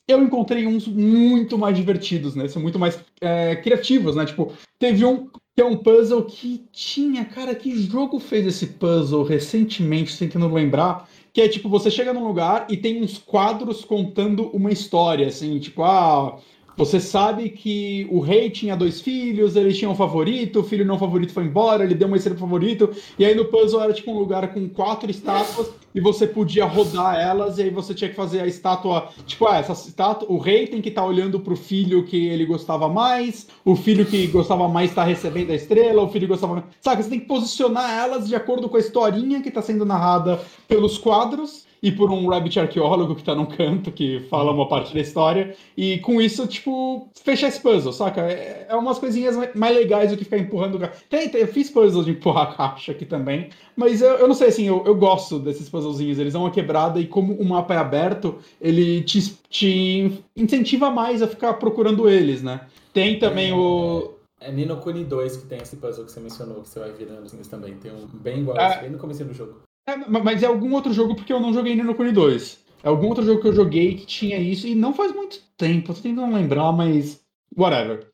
eu encontrei uns muito mais divertidos, né? São muito mais é, criativos, né? Tipo, teve um que é um puzzle que tinha, cara, que jogo fez esse puzzle recentemente, tentando lembrar, que é tipo, você chega num lugar e tem uns quadros contando uma história, assim, tipo, ah, você sabe que o rei tinha dois filhos, ele tinha um favorito, o filho não favorito foi embora, ele deu uma estrela favorito, e aí no puzzle era tipo um lugar com quatro estátuas e você podia rodar elas, e aí você tinha que fazer a estátua, tipo, ah, essa estátua, o rei tem que estar tá olhando pro filho que ele gostava mais, o filho que gostava mais está recebendo a estrela, o filho que gostava mais. Sabe, você tem que posicionar elas de acordo com a historinha que está sendo narrada pelos quadros e por um rabbit arqueólogo que tá num canto que fala uma parte da história. E com isso, tipo, fechar esse puzzle, saca? É, é umas coisinhas mais legais do que ficar empurrando. Tem, tem, eu fiz puzzles de empurrar a caixa aqui também. Mas eu, eu não sei, assim, eu, eu gosto desses puzzlezinhos. Eles dão uma quebrada e como o mapa é aberto, ele te, te incentiva mais a ficar procurando eles, né? Tem também é, o. É Nino Kuni 2 que tem esse puzzle que você mencionou, que você vai virando também. Tem um bem igual, é, bem no começo do jogo. É, mas é algum outro jogo porque eu não joguei no Kuni 2. É algum outro jogo que eu joguei que tinha isso e não faz muito tempo. Tô tentando lembrar, mas. Whatever.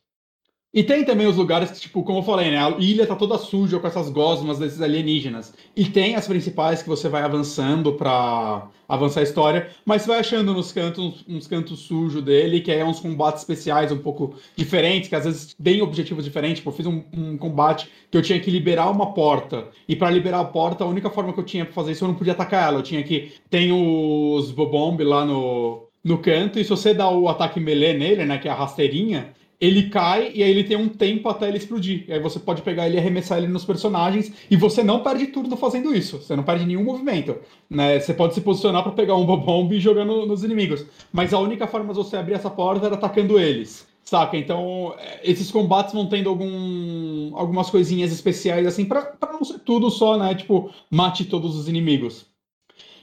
E tem também os lugares que, tipo, como eu falei, né? A ilha tá toda suja com essas gosmas desses alienígenas. E tem as principais que você vai avançando para avançar a história, mas você vai achando nos cantos, uns cantos sujos dele, que é uns combates especiais um pouco diferentes, que às vezes tem objetivos diferentes. Tipo, eu fiz um, um combate que eu tinha que liberar uma porta. E para liberar a porta, a única forma que eu tinha pra fazer isso, eu não podia atacar ela. Eu tinha que. Tem os Bobomb lá no, no canto, e se você dá o ataque melee nele, né? Que é a rasteirinha ele cai e aí ele tem um tempo até ele explodir. E aí você pode pegar ele e arremessar ele nos personagens e você não perde turno fazendo isso. Você não perde nenhum movimento. Né? Você pode se posicionar para pegar um bomb e jogar no, nos inimigos. Mas a única forma de você abrir essa porta era atacando eles. Saca? Então, é, esses combates vão tendo algum, algumas coisinhas especiais assim para não ser tudo só, né? Tipo, mate todos os inimigos.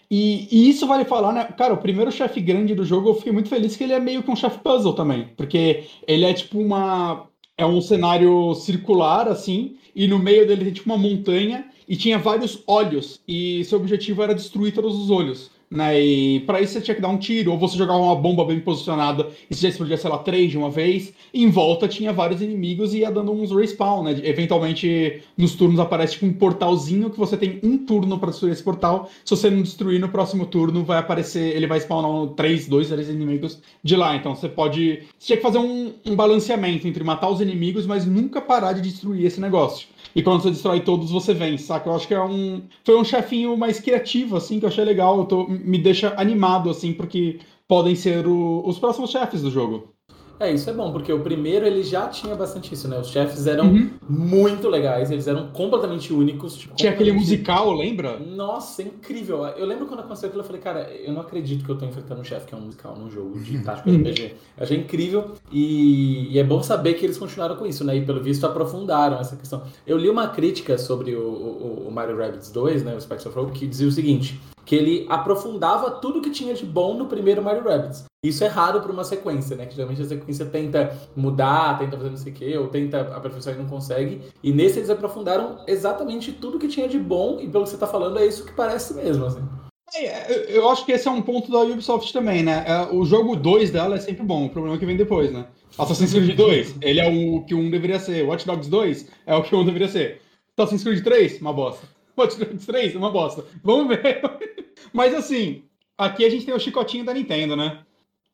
E, e, isso vale falar, né? Cara, o primeiro chefe grande do jogo, eu fiquei muito feliz que ele é meio que um chefe puzzle também. Porque ele é tipo uma. É um cenário circular, assim, e no meio dele tem tipo uma montanha e tinha vários olhos. E seu objetivo era destruir todos os olhos. Né? E para isso você tinha que dar um tiro, ou você jogava uma bomba bem posicionada e você já explodia, sei lá, três de uma vez. E em volta tinha vários inimigos e ia dando uns respawn, né? Eventualmente nos turnos aparece tipo um portalzinho que você tem um turno para destruir esse portal. Se você não destruir no próximo turno, vai aparecer, ele vai spawnar três, dois, três inimigos de lá. Então você pode. Você tinha que fazer um, um balanceamento entre matar os inimigos, mas nunca parar de destruir esse negócio. E quando você destrói todos, você vence, saca? Eu acho que é um. Foi um chefinho mais criativo, assim, que eu achei legal. Eu tô... Me deixa animado, assim, porque podem ser o... os próximos chefes do jogo. É, isso é bom, porque o primeiro ele já tinha bastante isso, né? Os chefes eram uhum. muito legais, eles eram completamente únicos. Tipo, tinha aquele musical, lembra? Nossa, incrível. Eu lembro quando aconteceu aquilo, eu falei, cara, eu não acredito que eu tô enfrentando um chefe que é um musical num jogo de tático RPG. Eu achei incrível e, e, é bom saber que eles continuaram com isso, né? E pelo visto aprofundaram essa questão. Eu li uma crítica sobre o, o, o Mario Rabbids 2, né? O Spectre of Hope, que dizia o seguinte: que ele aprofundava tudo que tinha de bom no primeiro Mario Rabbids. Isso é raro para uma sequência, né? Que geralmente a sequência tenta mudar, tenta fazer não sei o quê, ou tenta aperfeiçoar e não consegue. E nesse eles aprofundaram exatamente tudo que tinha de bom, e pelo que você está falando, é isso que parece mesmo, assim. É, eu acho que esse é um ponto da Ubisoft também, né? É, o jogo 2 dela é sempre bom, o problema é que vem depois, né? Assassin's Creed 2, ele é o que um deveria ser. Watch Dogs 2 é o que um deveria ser. Assassin's Creed 3, uma bosta. Watch Dogs 3, uma bosta. Vamos ver. Mas assim, aqui a gente tem o chicotinho da Nintendo, né?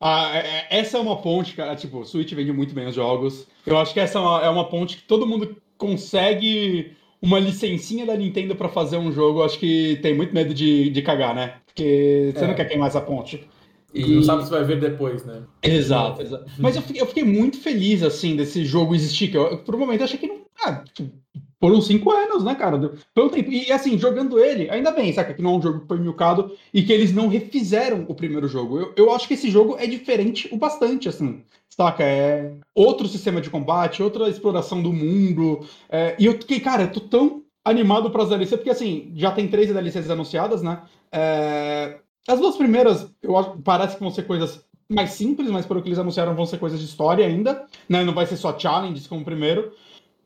Ah, é, é, essa é uma ponte, cara. Tipo, o Switch vende muito bem os jogos. Eu acho que essa é uma, é uma ponte que todo mundo consegue uma licencinha da Nintendo para fazer um jogo. Acho que tem muito medo de, de cagar, né? Porque você é. não quer queimar essa ponte. E, não sabe se vai ver depois, né? Exato, exato. Mas eu fiquei, eu fiquei, muito feliz, assim, desse jogo existir. Que eu, eu, por um momento, achei que não. Ah, tipo, foram cinco anos, né, cara? Pelo tempo. E assim, jogando ele, ainda bem, saca? Que não é um jogo que foi milcado e que eles não refizeram o primeiro jogo. Eu, eu acho que esse jogo é diferente o bastante, assim. Saca? É outro sistema de combate, outra exploração do mundo. É, e eu fiquei, cara, eu tô tão animado para as DLCs, porque assim, já tem três DLCs anunciadas, né? É, as duas primeiras, eu acho, parece que vão ser coisas mais simples, mas pelo que eles anunciaram vão ser coisas de história ainda, né? Não vai ser só challenges como o primeiro.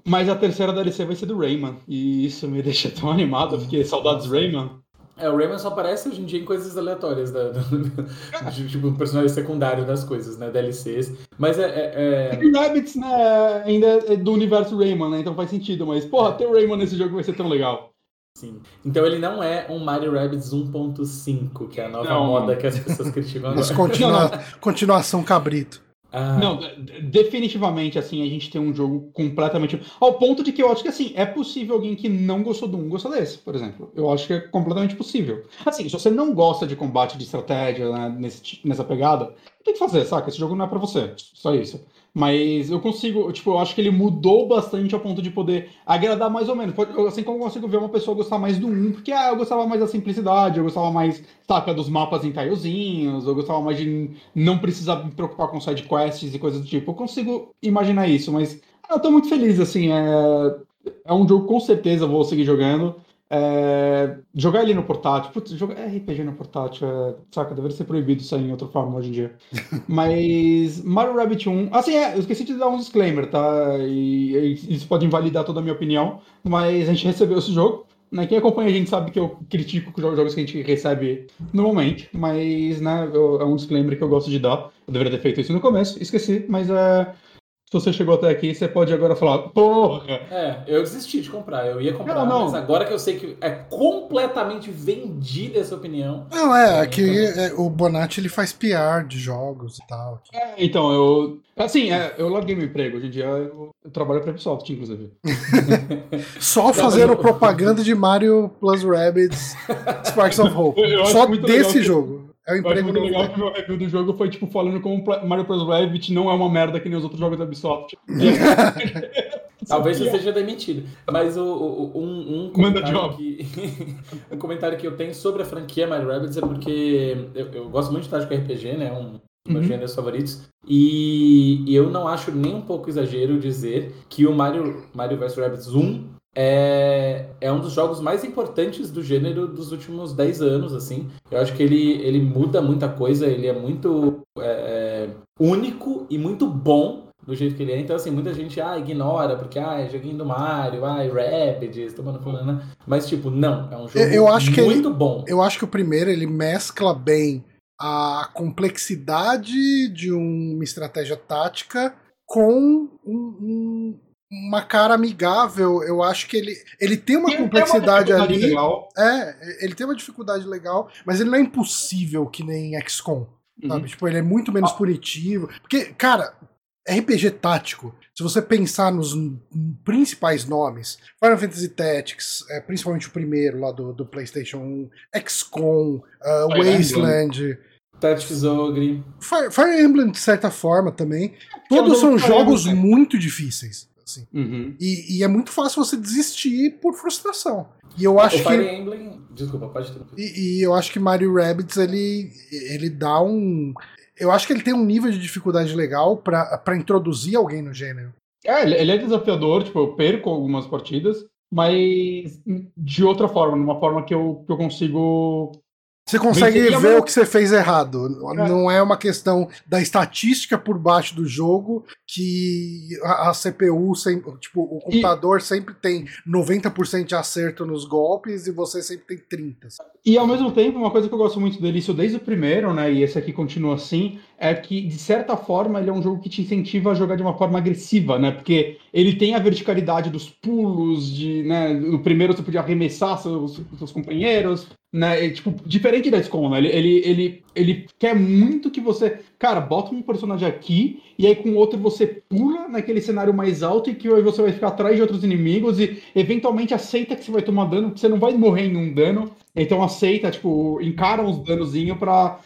Mas a terceira DLC vai ser do Rayman. E isso me deixa tão animado, porque saudades Rayman. É, o Rayman só aparece hoje em dia em coisas aleatórias, da, do, tipo, um personagem secundário das coisas, né? DLCs. Mas é. é, é... Rabbits, né? Ainda é do universo Rayman, né? Então faz sentido. Mas, porra, ter o Rayman nesse jogo vai ser tão legal. Sim. Então ele não é um Mario Rabbids 1.5, que é a nova não. moda que as pessoas criticam agora. Mas continua, continuação cabrito. Ah. Não, definitivamente, assim, a gente tem um jogo completamente. Ao ponto de que eu acho que, assim, é possível alguém que não gostou do um gostar desse, por exemplo. Eu acho que é completamente possível. Assim, se você não gosta de combate de estratégia né, nesse, nessa pegada, tem que fazer, saca? Esse jogo não é pra você. Só isso. Mas eu consigo, tipo, eu acho que ele mudou bastante ao ponto de poder agradar mais ou menos. Assim como eu consigo ver uma pessoa gostar mais do 1, porque ah, eu gostava mais da simplicidade, eu gostava mais, saca, dos mapas em tilezinhos, eu gostava mais de não precisar me preocupar com side quests e coisas do tipo. Eu consigo imaginar isso, mas ah, eu tô muito feliz, assim, é, é um jogo com certeza vou seguir jogando. É, jogar ele no portátil, putz, jogar RPG no portátil, é, saca, deveria ser proibido isso aí em outra forma hoje em dia. Mas Mario Rabbit 1, assim, é, eu esqueci de dar um disclaimer, tá? E, e, isso pode invalidar toda a minha opinião, mas a gente recebeu esse jogo. Né? Quem acompanha a gente sabe que eu critico os jogos que a gente recebe normalmente, mas né, eu, é um disclaimer que eu gosto de dar. Eu deveria ter feito isso no começo, esqueci, mas é. Se você chegou até aqui, você pode agora falar, porra! É, eu desisti de comprar. Eu ia comprar, não, não. mas agora que eu sei que é completamente vendida essa opinião. Não, é, aqui então... é, o Bonatti ele faz PR de jogos e tal. É, então, eu. Assim, é, eu larguei meu emprego. Hoje em dia eu, eu trabalho pra Ubisoft, inclusive. Só fazendo propaganda de Mario Plus Rabbids Sparks of Hope. Só desse jogo. É o emprego muito legal que o meu review do jogo foi, tipo, falando como Mario Bros. Rabbit não é uma merda que nem os outros jogos da Ubisoft. Talvez você seja demitido. Mas o, o, um, um, comentário que, um comentário que eu tenho sobre a franquia Mario Rabbids é porque eu, eu gosto muito de tático RPG, né? Um dos meus uhum. gêneros favoritos. E, e, eu não acho nem um pouco exagero dizer que o Mario, Mario vs Rabbids 1 é, é um dos jogos mais importantes do gênero dos últimos 10 anos, assim. Eu acho que ele, ele muda muita coisa, ele é muito é, é, único e muito bom do jeito que ele é. Então, assim, muita gente, ah, ignora, porque, ah, é joguinho do Mario, ah, Rabbids, tomando falando, né? Mas, tipo, não, é um jogo Eu acho que muito ele- bom. Eu acho que o primeiro ele mescla bem a complexidade de uma estratégia tática com um- um- uma cara amigável. Eu acho que ele, ele tem uma Tem- tem complexidade dificuldade ali. legal. É, ele tem uma dificuldade legal, mas ele não é impossível que nem XCOM. Uhum. Sabe? Tipo, ele é muito menos punitivo. Porque, cara, RPG tático, se você pensar nos principais nomes, Final Fantasy Tactics, é, principalmente o primeiro lá do, do PlayStation 1, XCOM, ah, Fire Wasteland, Tactics Ogre. Fire, Fire Emblem, de certa forma, também. é um Todos são jogos Emblem. muito difíceis. Assim. Uhum. E, e é muito fácil você desistir por frustração. E eu acho o que. Fire Emblem. Desculpa, pode ter. E, e eu acho que Mario Rabbids ele, ele dá um. Eu acho que ele tem um nível de dificuldade legal pra pra introduzir alguém no gênero. É, ele ele é desafiador, tipo, eu perco algumas partidas, mas de outra forma, numa forma que eu, que eu consigo. Você consegue ver o que você fez errado. É. Não é uma questão da estatística por baixo do jogo que a, a CPU, sempre, tipo, o computador sempre tem 90% de acerto nos golpes e você sempre tem 30%. E ao mesmo tempo, uma coisa que eu gosto muito dele, isso desde o primeiro, né? E esse aqui continua assim, é que, de certa forma, ele é um jogo que te incentiva a jogar de uma forma agressiva, né? Porque ele tem a verticalidade dos pulos, de, né? No primeiro você podia arremessar seus, seus companheiros, né? E, tipo, diferente da XCOM, né? Ele, ele, ele, ele quer muito que você, cara, bota um personagem aqui e aí com outro você pula naquele cenário mais alto e que você vai ficar atrás de outros inimigos e eventualmente aceita que você vai tomar dano, porque você não vai morrer em um dano. Então aceita, tipo, encara uns danozinhos pra.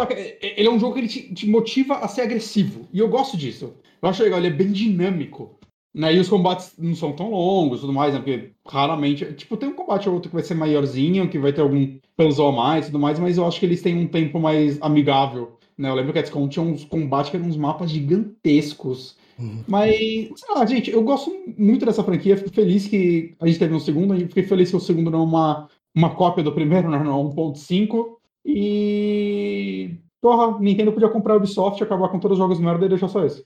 Só que ele é um jogo que ele te, te motiva a ser agressivo. E eu gosto disso. Eu acho legal, ele é bem dinâmico. Né? E os combates não são tão longos e tudo mais, né? Porque raramente. Tipo, tem um combate ou outro que vai ser maiorzinho, que vai ter algum puzzle a mais e tudo mais, mas eu acho que eles têm um tempo mais amigável. Né? Eu lembro que a XCOM tinha uns combates que eram uns mapas gigantescos. Uhum. Mas, sei lá, gente, eu gosto muito dessa franquia. Fico feliz que a gente teve um segundo. E fiquei feliz que o segundo não é uma, uma cópia do primeiro, né? Não é 1.5. E. Porra, Nintendo podia comprar a Ubisoft, acabar com todos os jogos merda e deixar só esse.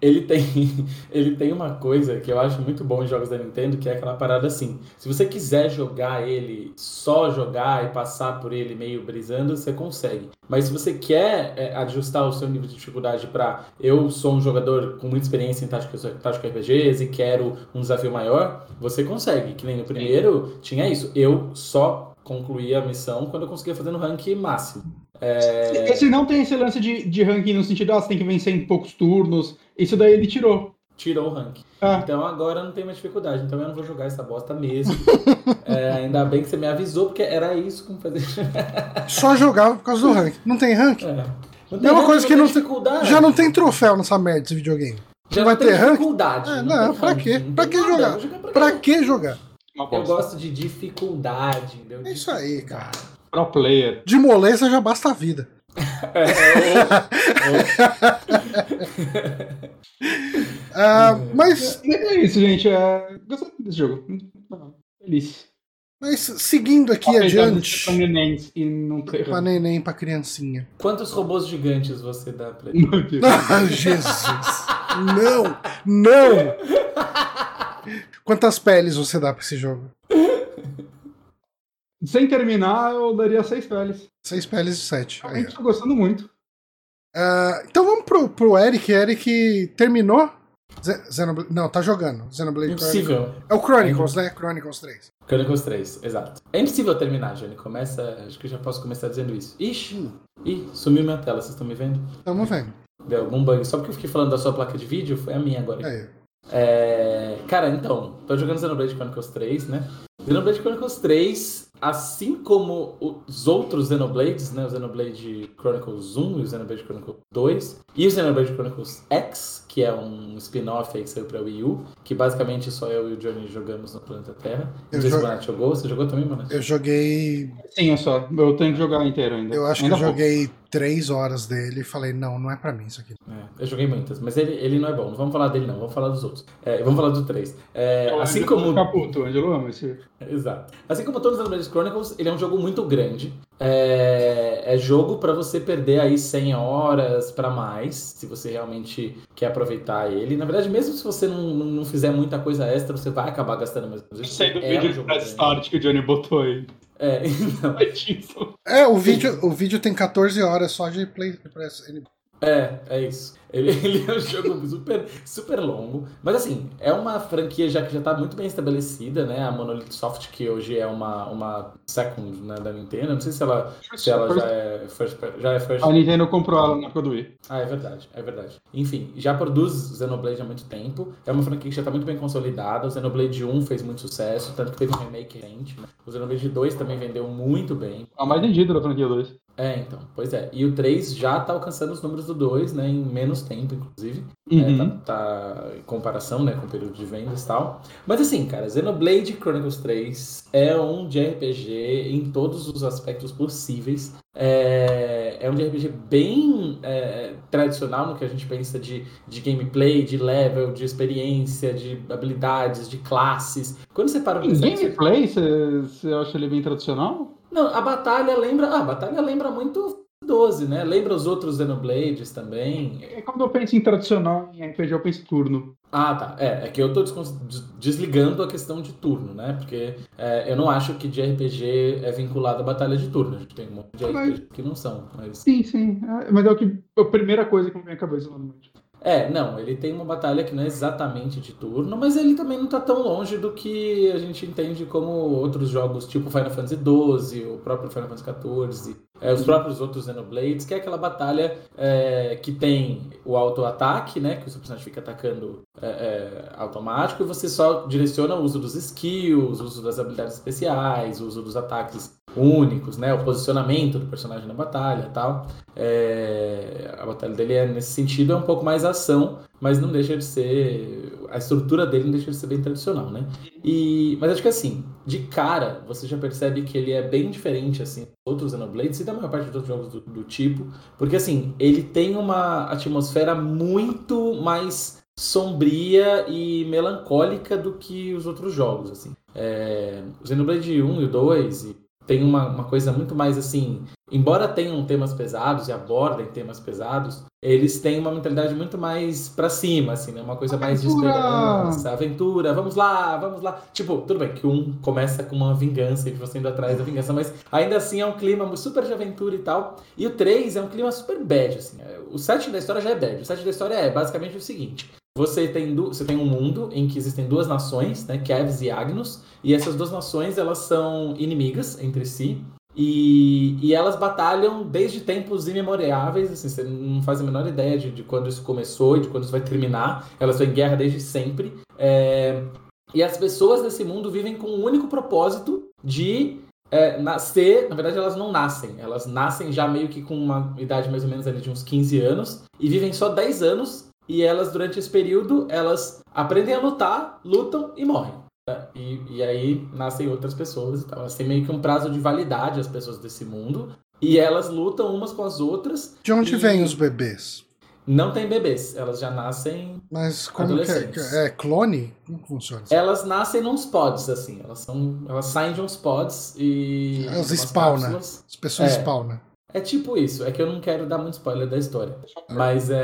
Ele tem, ele tem uma coisa que eu acho muito bom em jogos da Nintendo, que é aquela parada assim. Se você quiser jogar ele, só jogar e passar por ele meio brisando, você consegue. Mas se você quer é, ajustar o seu nível de dificuldade pra eu sou um jogador com muita experiência em tática, tática RPGs e quero um desafio maior, você consegue. Que nem no primeiro tinha isso. Eu só concluía a missão quando eu conseguia fazer no rank máximo. É, Esse não tem esse lance de, de ranking no sentido, ah, você tem que vencer em poucos turnos. Isso daí ele tirou. tirou o rank. Ah. Então agora não tem mais dificuldade. Então eu não vou jogar essa bosta mesmo. É, ainda bem que você me avisou, porque era isso que me fazia. Só jogava por causa do rank. Não tem rank? É. Não É uma rank, coisa que não tem- dificuldade. Já não tem troféu nessa merda desse videogame. Já não vai não tem ter rank? dificuldade. É, não não, tem pra ranking, não Pra tem que jogar? Pra que jogar? Uma Eu gosto de dificuldade, entendeu? É isso aí, cara. Pro player. De moleza já basta a vida. É, Ah, mas, É isso, gente. É... Gostei desse jogo. Feliz. mas seguindo aqui Apesar adiante. pra nenéns e não ter Pra neném, pra criancinha. Quantos robôs gigantes você dá pra ele? Ah, Jesus! Não! Não! Quantas peles você dá pra esse jogo? Sem terminar, eu daria seis peles. Seis peles e sete. Realmente ó. tô gostando muito. Ah, então vamos pro, pro Eric. Eric terminou? Xenoblade, não, tá jogando. Xenoblade Chronicles. Impossível. É o Chronicles, né? Chronicles 3. Chronicles 3, exato. É impossível terminar, Johnny. Começa. Acho que eu já posso começar dizendo isso. Ixi! Ih, sumiu minha tela, vocês estão me vendo? Tamo vendo. Deu algum bug. Só porque eu fiquei falando da sua placa de vídeo, foi a minha agora. Aí. É, Cara, então, tô jogando Xenoblade Chronicles 3, né? Xenoblade Chronicles 3, assim como os outros Xenoblades, né? O Xenoblade Chronicles 1 e o Xenoblade Chronicles 2, e o Xenoblade Chronicles X, que é um spin-off aí que saiu pra Wii U, que basicamente só eu e o Johnny jogamos no planeta Terra. Eu Não sei se o Bonato jogou. Você jogou também, Bonato? Eu joguei. Sim, eu só. Eu tenho que jogar inteiro ainda. Eu acho que Ainda eu vou. joguei três horas dele e falei, não, não é pra mim isso aqui. É, eu joguei muitas, mas ele, ele não é bom. Não vamos falar dele, não. Vamos falar dos outros. É, vamos falar do 3. É, assim como. Caputo, Angelo ama esse. Exato. Assim como todos os Xenoblade Chronicles, ele é um jogo muito grande. É, é jogo para você perder aí 100 horas para mais, se você realmente quer aproveitar ele. Na verdade, mesmo se você não, não fizer muita coisa extra, você vai acabar gastando mais. Sei do é vídeo um de press start que o Johnny botou aí. É, então. É, o vídeo, o vídeo tem 14 horas só de play press. É, é isso. Ele, ele é um jogo super, super longo. Mas assim, é uma franquia já que já está muito bem estabelecida, né? A Monolith Soft, que hoje é uma, uma second né, da Nintendo. Não sei se ela, se ela já é first, já é first. A Nintendo comprou ela na época do Wii. Ah, é verdade, é verdade. Enfim, já produz Xenoblade há muito tempo. É uma franquia que já está muito bem consolidada. O Xenoblade 1 fez muito sucesso, tanto que teve um remake recente. Né? O Xenoblade 2 também vendeu muito bem. A mais vendida da franquia 2. É, então, pois é. E o 3 já tá alcançando os números do 2, né? Em menos tempo, inclusive. Uhum. É, tá, tá, em comparação, né? Com o período de vendas e tal. Mas assim, cara, Xenoblade Chronicles 3 é um de RPG em todos os aspectos possíveis. É, é um de RPG bem é, tradicional no que a gente pensa de, de gameplay, de level, de experiência, de habilidades, de classes. Quando você para pensar... Gameplay, você, você acha ele bem tradicional? Não, a batalha lembra. Ah, a batalha lembra muito 12, né? Lembra os outros Xenoblades também. É quando eu penso em tradicional em RPG, eu penso turno. Ah, tá. É, é que eu tô desligando a questão de turno, né? Porque é, eu não acho que de RPG é vinculado à batalha de turno. A gente tem um monte de RPG que não são. Mas... Sim, sim. É, mas é o que, a primeira coisa que me vem à cabeça normalmente. É, não, ele tem uma batalha que não é exatamente de turno, mas ele também não está tão longe do que a gente entende como outros jogos, tipo Final Fantasy XII, o próprio Final Fantasy XIV, é, os próprios outros Xenoblades, que é aquela batalha é, que tem o auto-ataque, né, que o seu personagem fica atacando é, é, automático, e você só direciona o uso dos skills, o uso das habilidades especiais, o uso dos ataques únicos, né? O posicionamento do personagem na batalha tal. É... A batalha dele é, nesse sentido, é um pouco mais ação, mas não deixa de ser. A estrutura dele não deixa de ser bem tradicional, né? E... Mas acho que assim, de cara, você já percebe que ele é bem diferente, assim, dos outros Xenoblades e da maior parte dos outros jogos do, do tipo, porque assim, ele tem uma atmosfera muito mais sombria e melancólica do que os outros jogos, assim. É, o Xenoblade 1 e o 2 e tem uma, uma coisa muito mais assim. Embora tenham temas pesados e abordem temas pesados, eles têm uma mentalidade muito mais para cima, assim, né? Uma coisa aventura. mais de esperança, aventura, vamos lá, vamos lá. Tipo, tudo bem que um começa com uma vingança e você indo atrás da vingança, mas ainda assim é um clima super de aventura e tal. E o 3 é um clima super bad, assim. O setting da história já é bad. O setting da história é basicamente o seguinte: você tem, você tem um mundo em que existem duas nações, né, Kevs e Agnus, e essas duas nações elas são inimigas entre si, e, e elas batalham desde tempos imemoriáveis, assim, você não faz a menor ideia de, de quando isso começou e de quando isso vai terminar, elas estão em guerra desde sempre, é, e as pessoas desse mundo vivem com o um único propósito de é, nascer, na verdade elas não nascem, elas nascem já meio que com uma idade mais ou menos ali de uns 15 anos, e vivem só 10 anos. E elas, durante esse período, elas aprendem a lutar, lutam e morrem. E, e aí nascem outras pessoas e tal. Têm meio que um prazo de validade, as pessoas desse mundo. E elas lutam umas com as outras. De onde e... vêm os bebês? Não tem bebês, elas já nascem. Mas como que é? é? Clone? Como funciona? Elas nascem nos pods, assim. Elas são. Elas saem de uns pods e. Elas spawnam. As pessoas é. spawnam. É tipo isso, é que eu não quero dar muito spoiler da história. Mas é,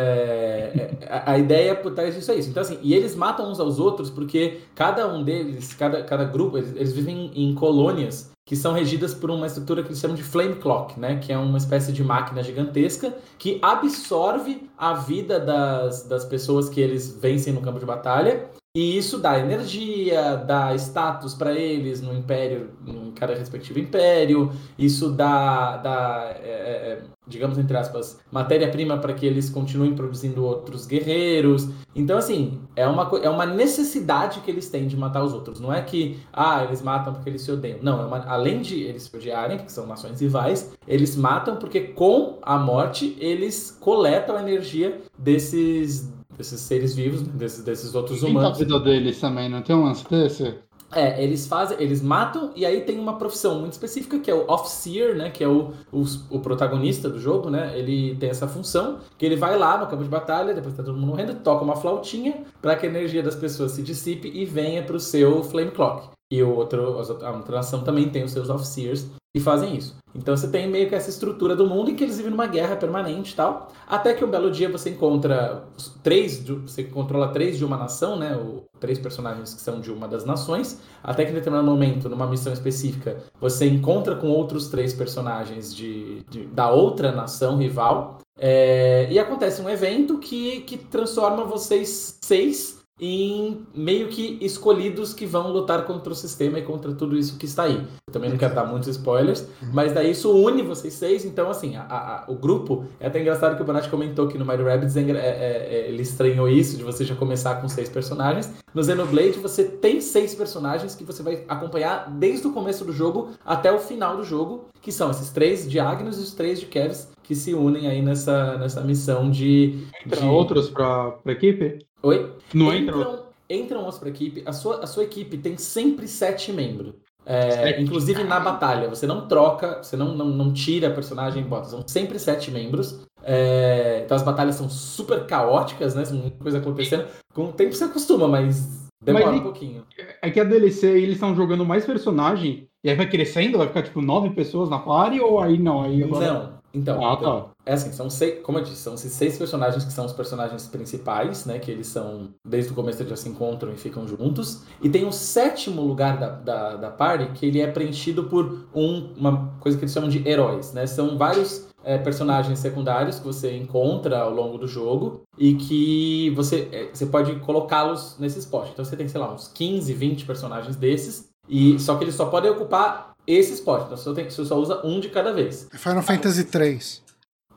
é a, a, ideia por trás disso é isso. Então, assim, e eles matam uns aos outros porque cada um deles, cada, cada grupo, eles, eles vivem em colônias que são regidas por uma estrutura que eles chamam de flame clock, né? Que é uma espécie de máquina gigantesca que absorve a vida das, das pessoas que eles vencem no campo de batalha e isso dá energia, dá status para eles no império, em cada respectivo império. Isso dá, dá é, é, é digamos entre aspas, matéria-prima para que eles continuem produzindo outros guerreiros. Então, assim, é uma, é uma necessidade que eles têm de matar os outros. Não é que, ah, eles matam porque eles se odeiam. Não, é uma, além de eles se odiarem, porque são nações rivais, eles matam porque com a morte eles coletam a energia desses desses seres vivos, desses, desses outros humanos. E a vida deles também, não tem um lance desse? É, eles fazem, eles matam e aí tem uma profissão muito específica que é o Officer, né, que é o, o, o, protagonista do jogo, né? Ele tem essa função que ele vai lá no campo de batalha, depois tá todo mundo morrendo, toca uma flautinha para que a energia das pessoas se dissipe e venha para o seu Flame Clock. E o outro, a outra nação também tem os seus Officers e fazem isso. Então você tem meio que essa estrutura do mundo em que eles vivem numa guerra permanente e tal. Até que um belo dia você encontra três, você controla três de uma nação, né? O, três personagens que são de uma das nações. Até que em determinado momento, numa missão específica, você encontra com outros três personagens de, de da outra nação rival. É, e acontece um evento que, que transforma vocês seis em meio que escolhidos que vão lutar contra o sistema e contra tudo isso que está aí. Eu também não quero dar muitos spoilers, uhum. mas daí isso une vocês seis, então assim, a, a, o grupo, é até engraçado que o Bonatti comentou que no Mario Rabbids é, é, é, ele estranhou isso, de você já começar com seis personagens. No Xenoblade você tem seis personagens que você vai acompanhar desde o começo do jogo até o final do jogo, que são esses três de Agnus e os três de Kevs, que se unem aí nessa, nessa missão de... Entra de... outros para a equipe? Oi? Não entram? Entram outros para a equipe. A sua, a sua equipe tem sempre sete membros. É, inclusive na batalha, você não troca, você não, não, não tira personagem e bota, são sempre sete membros. É, então as batalhas são super caóticas, né? Muita coisa acontecendo. Com o tempo você acostuma, mas demora mas, um pouquinho. É que a DLC eles estão jogando mais personagem, e aí vai crescendo, vai ficar tipo nove pessoas na party, ou aí não? Aí agora... Não, então, ah, tá. É assim, são seis, como eu disse, são esses seis personagens que são os personagens principais, né? Que eles são, desde o começo eles já se encontram e ficam juntos. E tem o sétimo lugar da, da, da party, que ele é preenchido por um, uma coisa que eles chamam de heróis, né? São vários é, personagens secundários que você encontra ao longo do jogo e que você, é, você pode colocá-los nesse spot. Então você tem, sei lá, uns 15, 20 personagens desses. E só que eles só podem ocupar esse spot. Então você, tem, você só usa um de cada vez. Final Fantasy 3.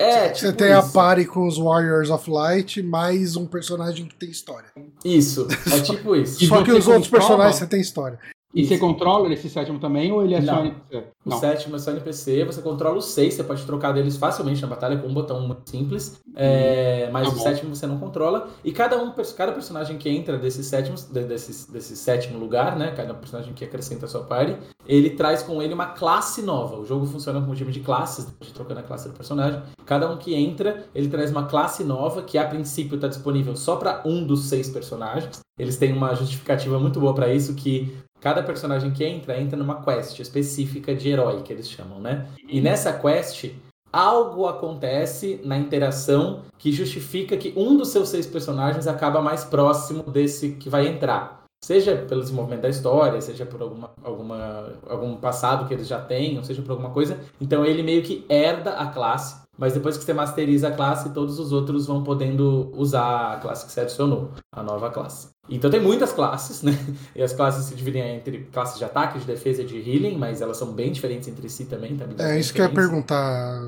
É, tipo Você tem isso. a party com os Warriors of Light, mais um personagem que tem história. Isso, é tipo isso. Só que os outros personagens você tem história. E Isso. você controla esse sétimo também ou ele é não. só NPC? Não. O sétimo é só NPC, você controla os seis, você pode trocar deles facilmente na batalha com um botão muito simples. É, mas tá o bom. sétimo você não controla. E cada um, cada personagem que entra desse sétimo, desse, desse sétimo lugar, né? Cada personagem que acrescenta a sua party, ele traz com ele uma classe nova. O jogo funciona com um time de classes, de trocando a classe do personagem. Cada um que entra, ele traz uma classe nova que a princípio está disponível só para um dos seis personagens. Eles têm uma justificativa muito boa para isso que Cada personagem que entra, entra numa quest específica de herói, que eles chamam, né? E nessa quest, algo acontece na interação que justifica que um dos seus seis personagens acaba mais próximo desse que vai entrar. Seja pelo desenvolvimento da história, seja por alguma, alguma, algum passado que eles já tenham, seja por alguma coisa. Então ele meio que herda a classe mas depois que você masteriza a classe, todos os outros vão podendo usar a classe que você adicionou, a nova classe. Então tem muitas classes, né? E as classes se dividem entre classes de ataque, de defesa e de healing, mas elas são bem diferentes entre si também. também é, isso que eu ia perguntar.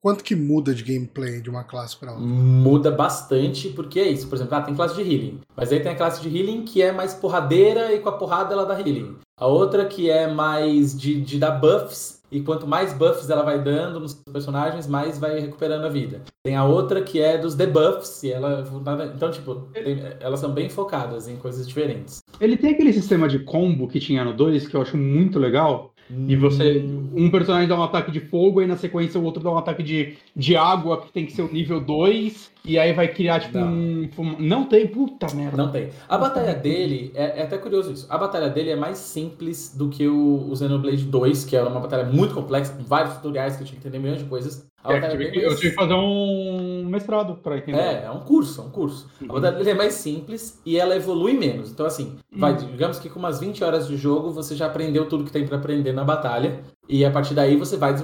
Quanto que muda de gameplay de uma classe para outra? Muda bastante, porque é isso. Por exemplo, ah, tem classe de healing. Mas aí tem a classe de healing que é mais porradeira e com a porrada ela dá healing. A outra que é mais de, de dar buffs e quanto mais buffs ela vai dando nos personagens, mais vai recuperando a vida. Tem a outra que é dos debuffs, e ela. Então, tipo, tem, elas são bem focadas em coisas diferentes. Ele tem aquele sistema de combo que tinha no 2, que eu acho muito legal. E você. Um personagem dá um ataque de fogo, e na sequência o outro dá um ataque de, de água, que tem que ser o nível 2. E aí vai criar, tipo, não. um. Não tem, puta merda. Não tem. A batalha dele, é, é, até curioso isso. A batalha dele é mais simples do que o, o Xenoblade 2, que era uma batalha muito complexa, com vários tutoriais que eu tinha que entender milhões de coisas. É, eu, tive que, eu tive que fazer um mestrado para entender. É, é um curso, é um curso. Uhum. A dele é mais simples e ela evolui menos. Então, assim, uhum. vai, digamos que com umas 20 horas de jogo você já aprendeu tudo que tem para aprender na batalha. E a partir daí você vai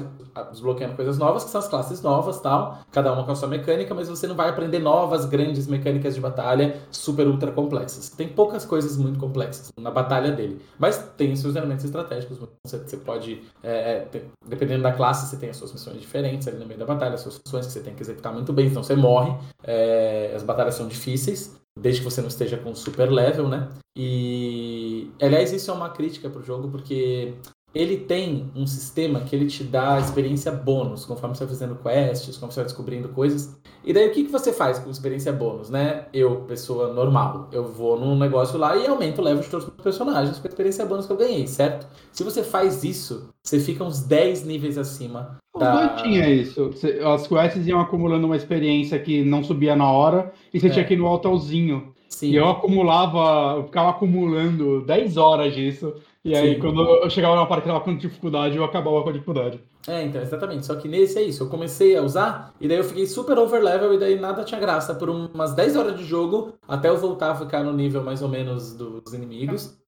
desbloqueando coisas novas, que são as classes novas tal, cada uma com a sua mecânica, mas você não vai aprender novas grandes mecânicas de batalha super ultra complexas. Tem poucas coisas muito complexas na batalha dele, mas tem seus elementos estratégicos. Você, você pode, é, ter, dependendo da classe, você tem as suas missões diferentes ali no meio da batalha, as suas funções que você tem que executar muito bem, então você morre. É, as batalhas são difíceis, desde que você não esteja com super level, né? E aliás, isso é uma crítica pro jogo porque ele tem um sistema que ele te dá experiência bônus, conforme você vai fazendo quests, conforme você vai descobrindo coisas. E daí o que, que você faz com experiência bônus, né? Eu, pessoa normal, eu vou num negócio lá e aumento o level de todos os personagens, com a experiência bônus que eu ganhei, certo? Se você faz isso, você fica uns 10 níveis acima. Da... dois tinha isso. As quests iam acumulando uma experiência que não subia na hora e você É. tinha que ir no altozinho. Sim. E eu acumulava, eu ficava acumulando 10 horas disso. E aí, Sim. quando eu chegava na parte que tava com dificuldade, eu acabava com a dificuldade. É, então, exatamente. Só que nesse é isso. Eu comecei a usar e daí eu fiquei super overlevel e daí nada tinha graça por um- umas 10 horas de jogo até eu voltar a ficar no nível mais ou menos dos inimigos.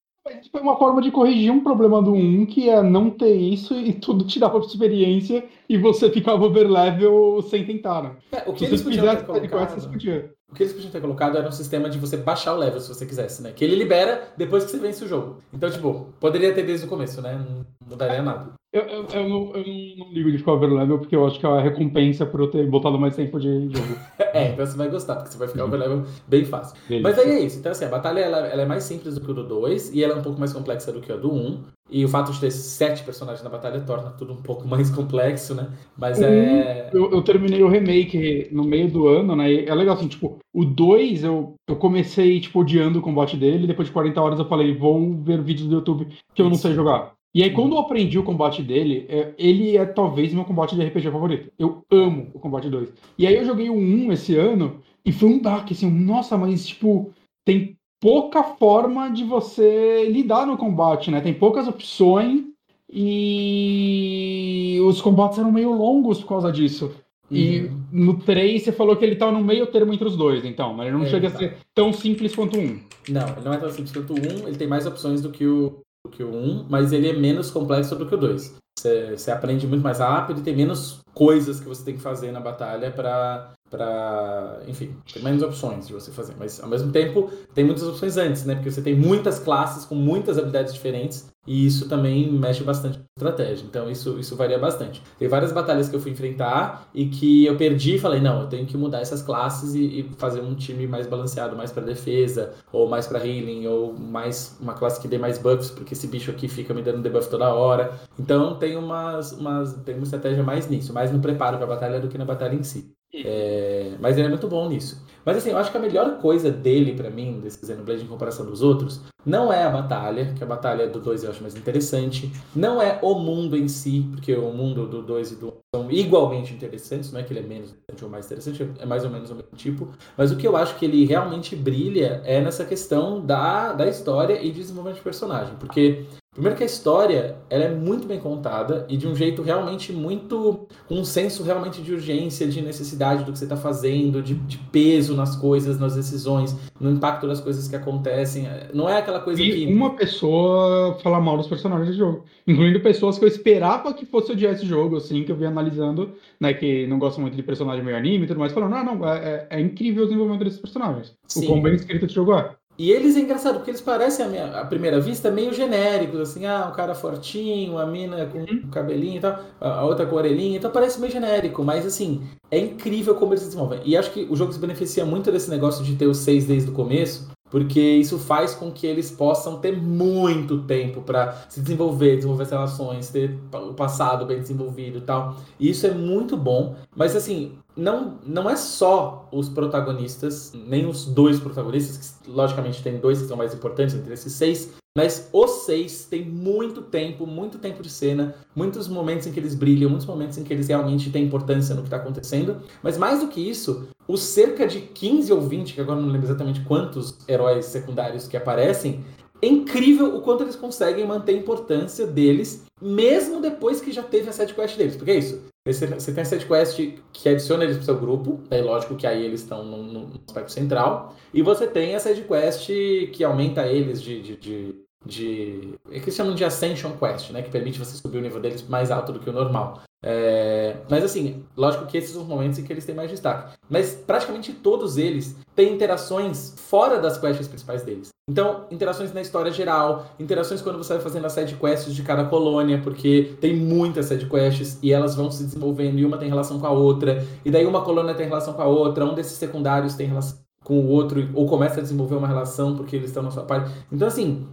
Foi uma forma de corrigir um problema do 1, que é não ter isso e tudo te dava experiência e você ficava overlevel sem tentar, né? É, o que Se eles você podiam ter colocado... O que eles podiam ter colocado era um sistema de você baixar o level se você quisesse, né? Que ele libera depois que você vence o jogo. Então, tipo, poderia ter desde o começo, né? Não mudaria nada. Eu, eu, eu não, eu não- não ligo de overlevel porque eu acho que é a recompensa por eu ter botado mais tempo de jogo. É, então você vai gostar, porque você vai ficar Uhum. overlevel bem fácil. Beleza. Mas aí é isso. Então, assim, a batalha ela, ela é mais simples do que o do 2 e ela é um pouco mais complexa do que a do 1. E o fato de ter sete personagens na batalha torna tudo um pouco mais complexo, né? Mas é. Eu, eu terminei o remake no meio do ano, né? E é legal assim, tipo, o 2 eu, eu comecei, tipo, odiando o combate dele, depois de 40 horas eu falei, vou ver vídeos do YouTube que eu não sei jogar. E aí, quando eu aprendi o combate dele, é, ele é talvez meu combate de RPG favorito. Eu amo o combate 2. E aí eu joguei o 1 esse ano e foi um baque, assim, nossa, mas tipo, tem pouca forma de você lidar no combate, né? Tem poucas opções e os combates eram meio longos por causa disso. E Uhum. no 3 você falou que ele tá no meio termo entre os dois, então, mas ele não É, chega tá. a ser tão simples quanto um. Não, ele não é tão simples quanto o 1, ele tem mais opções do que o, do que o 1, mas ele é menos complexo do que o 2. Você, aprende muito mais rápido e tem menos coisas que você tem que fazer na batalha pra, pra. Enfim, tem menos opções de você fazer. Mas ao mesmo tempo tem muitas opções antes, né? Porque você tem muitas classes com muitas habilidades diferentes. E isso também mexe bastante com a estratégia. Então isso, isso varia bastante. Tem várias batalhas que eu fui enfrentar e que eu perdi e falei, não, eu tenho que mudar essas classes e, e fazer um time mais balanceado, mais pra defesa, ou mais pra healing, ou mais uma classe que dê mais buffs, porque esse bicho aqui fica me dando debuff toda hora. Então tem umas, umas tem uma estratégia mais nisso, mais no preparo pra batalha do que na batalha em si. É, mas ele é muito bom nisso. Mas assim, eu acho que a melhor coisa dele pra mim, desse Xenoblade em comparação dos outros, não é a batalha, que a batalha do 2 eu acho mais interessante, não é o mundo em si, porque o mundo do 2 e do 1 são igualmente interessantes, não é que ele é menos interessante ou mais interessante, é mais ou menos o mesmo tipo, mas o que eu acho que ele realmente brilha é nessa questão da, da história e desenvolvimento de personagem, porque Primeiro que a história, ela é muito bem contada e de um jeito realmente muito... com um senso realmente de urgência, de necessidade do que você está fazendo, de, de peso nas coisas, nas decisões, no impacto das coisas que acontecem. Não é aquela coisa E que... uma pessoa falar mal dos personagens do jogo. Incluindo pessoas que eu esperava que fosse odiar esse jogo, assim, que eu vi analisando, né, que não gostam muito de personagem meio anime e tudo mais, falando, não, não, é, é- é incrível o desenvolvimento desses personaens. Sim. O quão bem escrito esse jogo é. E eles é engraçado, porque eles parecem, à, minha- à primeira vista, meio genéricos, assim, ah, um cara fortinho, a mina com um cabelinho e tal, a a outra com orelhinha, então parece meio genérico, mas assim, é incrível como eles se desenvolvem. E acho que o jogo se beneficia muito desse negócio de ter os seis desde o começo, porque isso faz com que eles possam ter muito tempo para se desenvolver, desenvolver as relações, ter o passado bem desenvolvido e tal. E isso é muito bom, mas assim, não, não é só os protagonistas, nem os dois protagonistas, que logicamente tem dois que são mais importantes entre esses seis, mas os seis têm muito tempo, muito tempo de cena, muitos momentos em que eles brilham, muitos momentos em que eles realmente têm importância no que está acontecendo. Mas mais do que isso, os cerca de 15 ou 20, que agora não lembro exatamente quantos heróis secundários que aparecem, é incrível o quanto eles conseguem manter a importância deles, mesmo depois que já teve a sidequest deles. Porque é isso. Você, tem a sidequest que adiciona eles pro seu grupo, é lógico que aí eles estão no, no aspecto central. E você tem a sidequest que aumenta eles de. de, de, de é que eles chamam de Ascension Quest, né? Que permite você subir o nível deles mais alto do que o normal. É, mas assim, lógico que esses são os momentos em que eles têm mais destaque. Mas praticamente todos eles têm interações fora das quests principais deles. Então, interações na história geral, interações quando você vai fazendo as side quests de cada colônia, porque tem muitas side quests e elas vão se desenvolvendo e uma tem relação com a outra, e daí uma colônia tem relação com a outra, um desses secundários tem relação com o outro, ou começa a desenvolver uma relação porque eles estão na sua parte. Então, assim,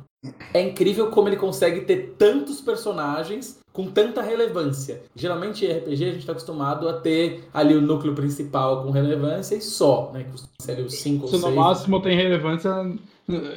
é incrível como ele consegue ter tantos personagens com tanta relevância. Geralmente em RPG a gente está acostumado a ter ali o núcleo principal com relevância e só, né? Que costuma ser ali os 5 ou Se no 6. máximo tem relevância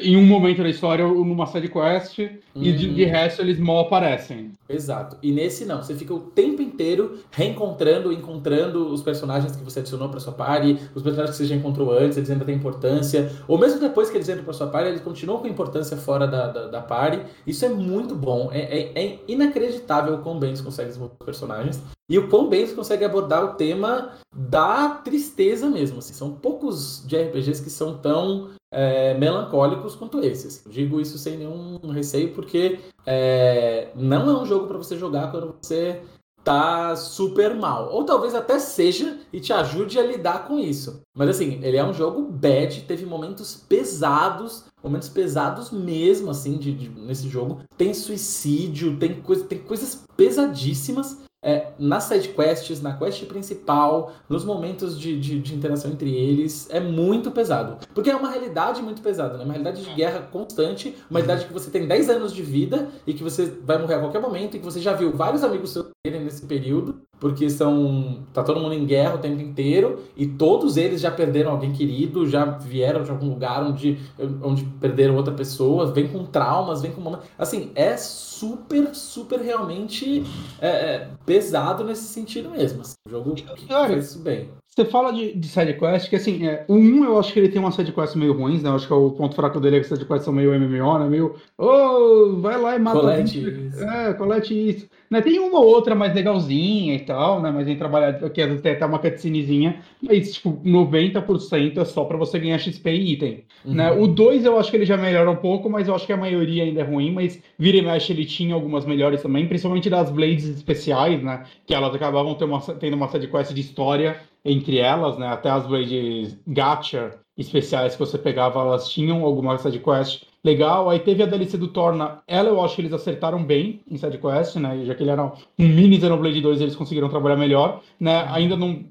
em um momento da história ou numa side quest, e de, de, uhum. resto eles mal aparecem. Exato. E nesse não, você fica o tempo inteiro reencontrando, encontrando os personagens que você adicionou para sua party, os personagens que você já encontrou antes, eles ainda têm importância, ou mesmo depois que eles entram para sua party, eles continuam com importância fora da, da, da party. Isso é muito bom, é, é, é inacreditável o quão bem eles conseguem desenvolver os personagens. E o quão bem eles conseguem abordar o tema da tristeza mesmo. Assim. São poucos de RPGs que são tão é, melancólicos quanto esses. Digo isso sem nenhum receio, porque é, não é um jogo para você jogar quando você tá super mal. Ou talvez até seja e te ajude a lidar com isso. Mas assim, ele é um jogo bad, teve momentos pesados, momentos pesados mesmo, assim, de, de nesse jogo. Tem suicídio, tem, coisa, tem coisas pesadíssimas é, nas sidequests, na quest principal, nos momentos de, de, de, interação entre eles, é muito pesado. Porque é uma realidade muito pesada, né? Uma realidade de guerra constante, uma realidade que você tem 10 anos de vida e que você vai morrer a qualquer momento e que você já viu vários amigos seus nesse período, porque são tá todo mundo em guerra o tempo inteiro e todos eles já perderam alguém querido, já vieram de algum lugar onde, onde perderam outra pessoa, vem com traumas, vem com assim é super super realmente é, é, pesado nesse sentido mesmo. Assim, o jogo faz isso bem. Você fala de, de sidequest, que assim, é, o 1 eu acho que ele tem uma sidequest meio ruins, né? Eu acho que é o ponto fraco dele é que as sidequests são meio MMO, né? Meio, ô, oh, vai lá e mata colete isso. É, colete isso. Né? Tem uma ou outra mais legalzinha e tal, né? Mas tem trabalhado, que às vezes tem até uma cutscenezinha, mas tipo, 90% é só pra você ganhar XP e item. Uhum. Né? O 2 eu acho que ele já melhora um pouco, mas eu acho que a maioria ainda é ruim, mas vira e mexe ele tinha algumas melhores também, principalmente das Blades especiais, né? Que elas acabavam tendo uma, tendo uma sidequest de história entre elas, né? Até as Blades Gacha especiais que você pegava, elas tinham alguma sidequest legal. Aí teve a DLC do Torna, ela eu acho que eles acertaram bem em sidequest, né? Já que ele era um mini Xenoblade 2, eles conseguiram trabalhar melhor, né? Ainda não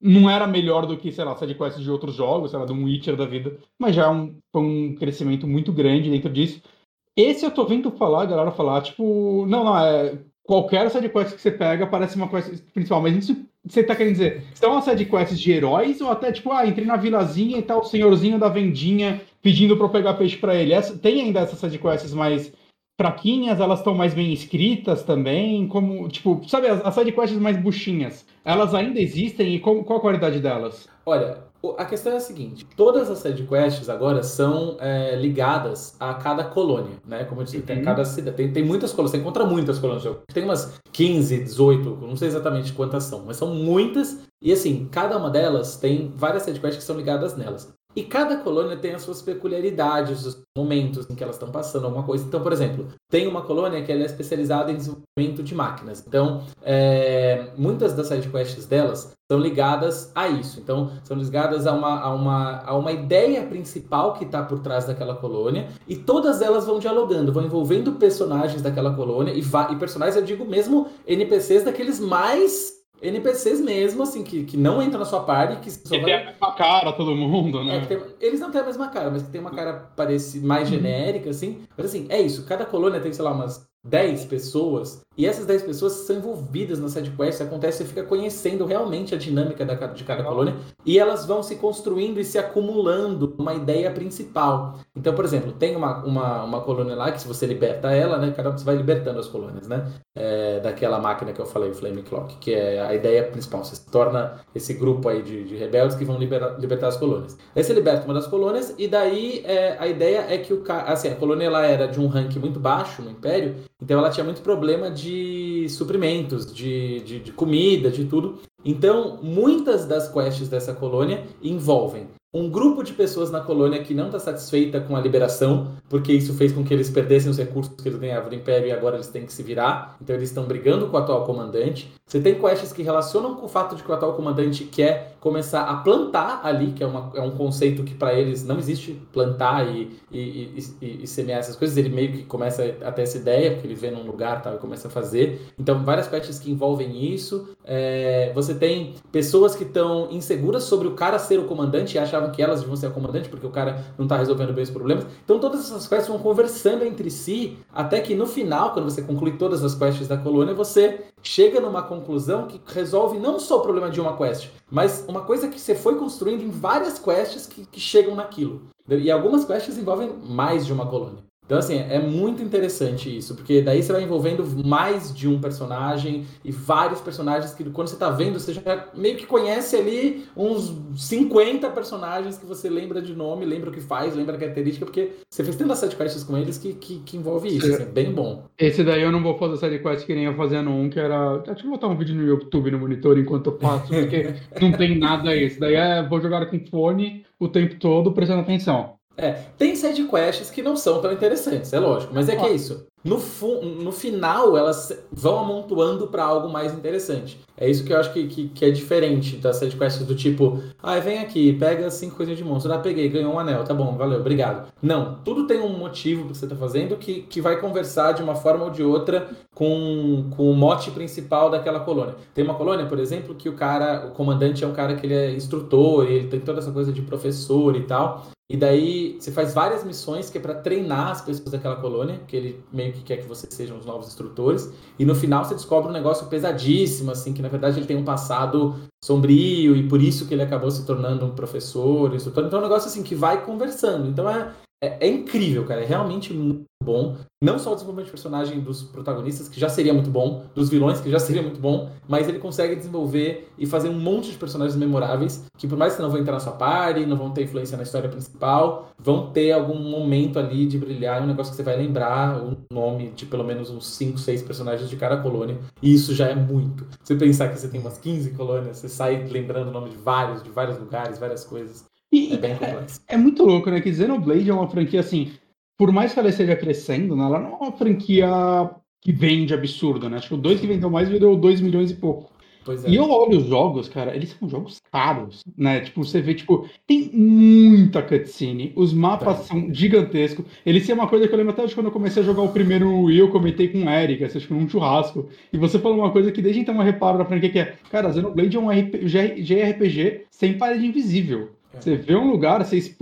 não era melhor do que, sei lá, sidequests de outros jogos, sei lá, um Witcher da vida, mas já é um, um crescimento muito grande dentro disso. Esse eu tô vendo falar, a galera falar, tipo, não, não, é qualquer sidequest que você pega parece uma quest principal, mas isso você tá querendo dizer, são uma sidequests de heróis ou até tipo, ah, entrei na vilazinha e tá o senhorzinho da vendinha pedindo para eu pegar peixe para ele? Essa, tem ainda essas sidequests mais fraquinhas, elas estão mais bem escritas também, como, tipo, sabe, as, as sidequests mais buchinhas, elas ainda existem e qual, qual a qualidade delas? Olha, a questão é a seguinte: todas as sidequests agora são é, ligadas a cada colônia, né? Como eu disse, uhum. tem cada cidade, tem, tem muitas colônias, você encontra muitas colônias. Tem umas 15, 18, não sei exatamente quantas são, mas são muitas. E assim, cada uma delas tem várias sidequests que são ligadas nelas. E cada colônia tem as suas peculiaridades, os momentos em que elas estão passando alguma coisa. Então, por exemplo, tem uma colônia que é especializada em desenvolvimento de máquinas. Então, é, muitas das sidequests delas são ligadas a isso. Então, são ligadas a uma, a uma, a uma ideia principal que está por trás daquela colônia. E todas elas vão dialogando, vão envolvendo personagens daquela colônia. E, e personagens, eu digo mesmo, NPCs daqueles mais NPCs mesmo, assim, que, que não entram na sua party. Que, que vai... tem a mesma cara, todo mundo, né? É, tem, eles não têm a mesma cara, mas que tem uma cara parece mais genérica, assim. Mas assim, é isso. Cada colônia tem, sei lá, umas 10 pessoas, e essas 10 pessoas são envolvidas na sidequest, acontece, você fica conhecendo realmente a dinâmica da, de cada colônia, e elas vão se construindo e se acumulando uma ideia principal. Então, por exemplo, tem uma, uma, uma colônia lá que se você liberta ela, né, cada você vai libertando as colônias, né, é, daquela máquina que eu falei, o Flame Clock, que é a ideia principal, você se torna esse grupo aí de, de rebeldes que vão liberar, libertar as colônias. Aí você liberta uma das colônias, e daí é, a ideia é que o assim, a colônia ela era de um rank muito baixo no Império, então ela tinha muito problema de suprimentos, de, de, de comida, de tudo. Então, muitas das quests dessa colônia envolvem um grupo de pessoas na colônia que não está satisfeita com a liberação, porque isso fez com que eles perdessem os recursos que eles ganhavam do Império e agora eles têm que se virar. Então eles estão brigando com o atual comandante. Você tem quests que relacionam com o fato de que o atual comandante quer começar a plantar ali, que é, uma, é um conceito que para eles não existe plantar e, e, e, e, semear essas coisas. Ele meio que começa a ter essa ideia, porque ele vê num lugar tal, e começa a fazer. Então, várias quests que envolvem isso. É, você tem pessoas que estão inseguras sobre o cara ser o comandante e achavam que elas deviam ser a comandante, porque o cara não tá resolvendo bem os problemas. Então todas essas quests vão conversando entre si, até que no final, quando você conclui todas as quests da colônia, você chega numa conclusão que resolve não só o problema de uma quest, mas uma coisa que você foi construindo em várias quests que, que chegam naquilo. E algumas quests envolvem mais de uma colônia. Então, assim, é muito interessante isso, porque daí você vai envolvendo mais de um personagem e vários personagens que quando você tá vendo, você já meio que conhece ali uns 50 personagens que você lembra de nome, lembra o que faz, lembra a característica, porque você fez tantas sidequests com eles que, que, que envolve isso, assim, é bem bom. Esse daí eu não vou fazer sidequest que nem eu fazendo um, que era. Deixa eu botar um vídeo no YouTube no monitor enquanto eu faço, porque não tem nada esse. Daí é vou jogar com fone o tempo todo prestando atenção. É, tem side quests que não são tão interessantes, é lógico, mas é que é isso. No, no final, elas vão amontoando para algo mais interessante. É isso que eu acho que, que, que é diferente das side quests do tipo, ah, vem aqui, pega cinco coisinhas de monstro. Ah, peguei, ganhou um anel, tá bom, valeu, obrigado. Não, tudo tem um motivo que você tá fazendo que, que vai conversar de uma forma ou de outra com, com o mote principal daquela colônia. Tem uma colônia, por exemplo, que o cara, o comandante é um cara que ele é instrutor, ele tem toda essa coisa de professor e tal. E daí você faz várias missões que é para treinar as pessoas daquela colônia, que ele meio que quer que vocês sejam os novos instrutores. E no final você descobre um negócio pesadíssimo, assim, que na verdade ele tem um passado sombrio e por isso que ele acabou se tornando um professor, instrutor. Então é um negócio assim que vai conversando. Então é, é, é incrível, cara. É realmente muito bom. Não só o desenvolvimento de personagem dos protagonistas, que já seria muito bom, dos vilões, que já seria muito bom, mas ele consegue desenvolver e fazer um monte de personagens memoráveis, que por mais que não vão entrar na sua party, não vão ter influência na história principal, vão ter algum momento ali de brilhar, um negócio que você vai lembrar o nome de pelo menos uns 5, 6 personagens de cada colônia, e isso já é muito. Você pensar que você tem umas 15 colônias, você sai lembrando o nome de vários, de vários lugares, várias coisas. E é bem complexo. É, é, muito louco, né? Que Xenoblade é uma franquia assim. Por mais que ela esteja crescendo, né, ela não é uma franquia que vende absurdo, né? Acho que o 2 que vendeu mais vendeu 2 milhões e pouco. É. E eu olho os jogos, cara, eles são jogos caros, né? Tipo, você vê, tipo, tem muita cutscene, os mapas é. são gigantescos. Eles têm uma coisa que eu lembro até de quando eu comecei a jogar o primeiro Wii, eu comentei com o Eric, acho que num churrasco. E você falou uma coisa que desde então eu reparo na franquia que é, cara, Xenoblade é um JRPG sem parede invisível. É. Você vê um lugar,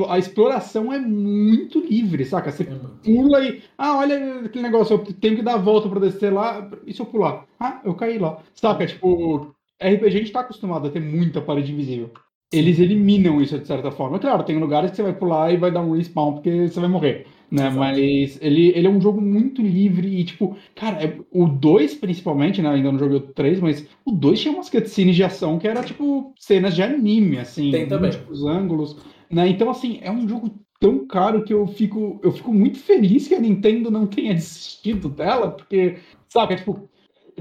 a exploração é muito livre, saca? Você é pula e. Ah, olha aquele negócio, eu tenho que dar a volta pra descer lá. E se eu pular? Ah, eu caí lá. Saca? Tipo, RPG a gente tá acostumado a ter muita parede invisível. Eles eliminam isso de certa forma. Claro, tem lugares que você vai pular e vai dar um respawn porque você vai morrer né? Exato. Mas ele, ele é um jogo muito livre e, tipo, cara, é, o 2 principalmente, né? Ainda não joguei o 3, mas o 2 tinha umas cutscenes de ação que era, tipo, cenas de anime, assim. Tem também. Os ângulos, né? Então, assim, é um jogo tão caro que eu fico, eu fico muito feliz que a Nintendo não tenha desistido dela, porque, sabe, é, tipo,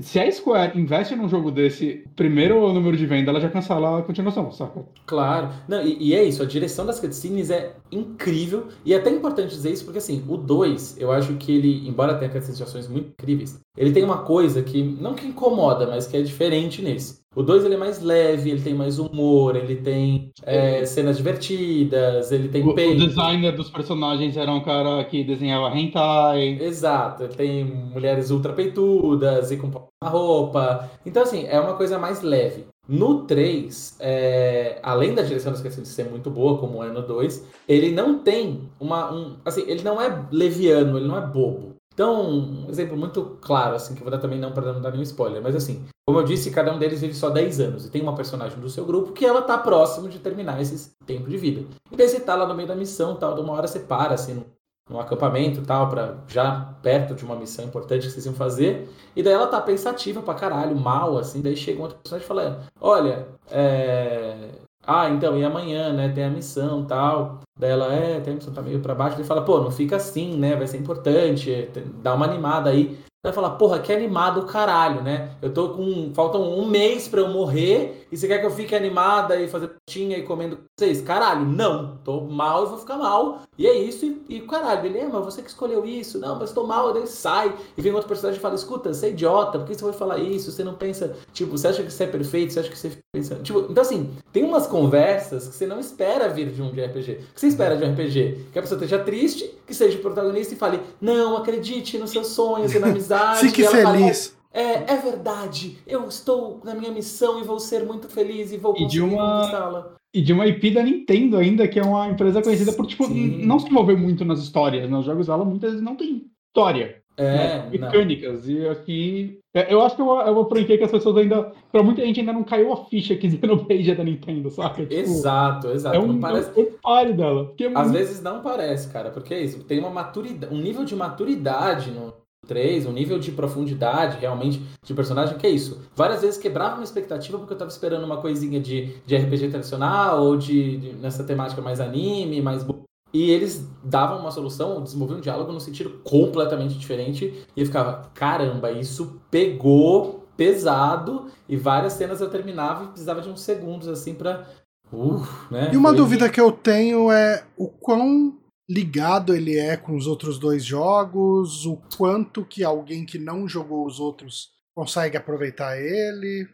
se a Square investe num jogo desse, primeiro número de venda, ela já cancela a continuação, saca? Claro. Não, e, e, é isso, a direção das cutscenes é incrível. E é até importante dizer isso, porque assim, o 2, eu acho que ele, embora tenha situações muito incríveis, ele tem uma coisa que, não que incomoda, mas que é diferente nesse. O 2 ele é mais leve, ele tem mais humor, ele tem é, cenas divertidas, ele tem o, o designer dos personagens era um cara que desenhava hentai. Exato, ele tem mulheres ultra peitudas e com roupa. Então, assim, é uma coisa mais leve. No 3, é, além da direção das questões ser muito boa, como é no 2, ele não tem uma. Um, assim, ele não é leviano, ele não é bobo. Então, um exemplo muito claro, assim, que eu vou dar também não para não dar nenhum spoiler, mas assim, como eu disse, cada um deles vive só 10 anos. E tem uma personagem do seu grupo que ela tá próximo de terminar esse tempo de vida. E daí você tá lá no meio da missão, tal, de uma hora você para, assim, num, acampamento tal, para já perto de uma missão importante que vocês iam fazer. E daí ela tá pensativa pra caralho, mal, assim. Daí chega uma outra personagem e fala: Olha, é. Ah, então, e amanhã, né? Tem a missão tal. Daí ela, é, tem a missão, tá meio pra baixo. Ele fala, pô, não fica assim, né? Vai ser importante, dá uma animada aí vai falar, porra, que animado caralho, né? Eu tô com. Faltam um mês para eu morrer e você quer que eu fique animada e fazer tinha e comendo com vocês? Caralho, não. Tô mal e vou ficar mal. E é isso, e, e caralho, beleza, mas você que escolheu isso. Não, mas tô mal, daí sai. E vem outro personagem e fala: escuta, você é idiota, por que você vai falar isso? Você não pensa, tipo, você acha que você é perfeito, você acha que você pensa. Tipo, então assim, tem umas conversas que você não espera vir de um de RPG. O que você espera de um RPG? Que a pessoa esteja triste, que seja o protagonista e fale: Não, acredite nos seus sonhos e na amizade. Fique feliz. Fala, é, é verdade. Eu estou na minha missão e vou ser muito feliz e vou conseguir e de uma E de uma IP da Nintendo ainda, que é uma empresa conhecida por, tipo, não se envolver muito nas histórias. Nos jogos dela, muitas vezes não tem história. É, né? não. mecânicas. E aqui. é, Eu acho que é uma, é uma franquia que as pessoas ainda. Pra muita gente ainda não caiu a ficha que Xenoblade é da Nintendo, saca? Tipo, Exato, exato. É um, Não é parece... party dela. É Às muito- vezes não parece, cara, porque é isso. Tem uma maturidade, um nível de maturidade no 3, um nível de profundidade realmente de personagem, que é isso. Várias vezes quebrava uma expectativa porque eu tava esperando uma coisinha de, de RPG tradicional ou de, de- nessa temática mais anime, mais. E eles davam uma solução, desenvolviam um diálogo no sentido completamente diferente e eu ficava, caramba, isso pegou pesado e várias cenas eu terminava e precisava de uns segundos assim pra. Uh, né? E uma Foi- dúvida que eu tenho é o quão ligado ele é com os outros dois jogos, o quanto que alguém que não jogou os outros consegue aproveitar ele.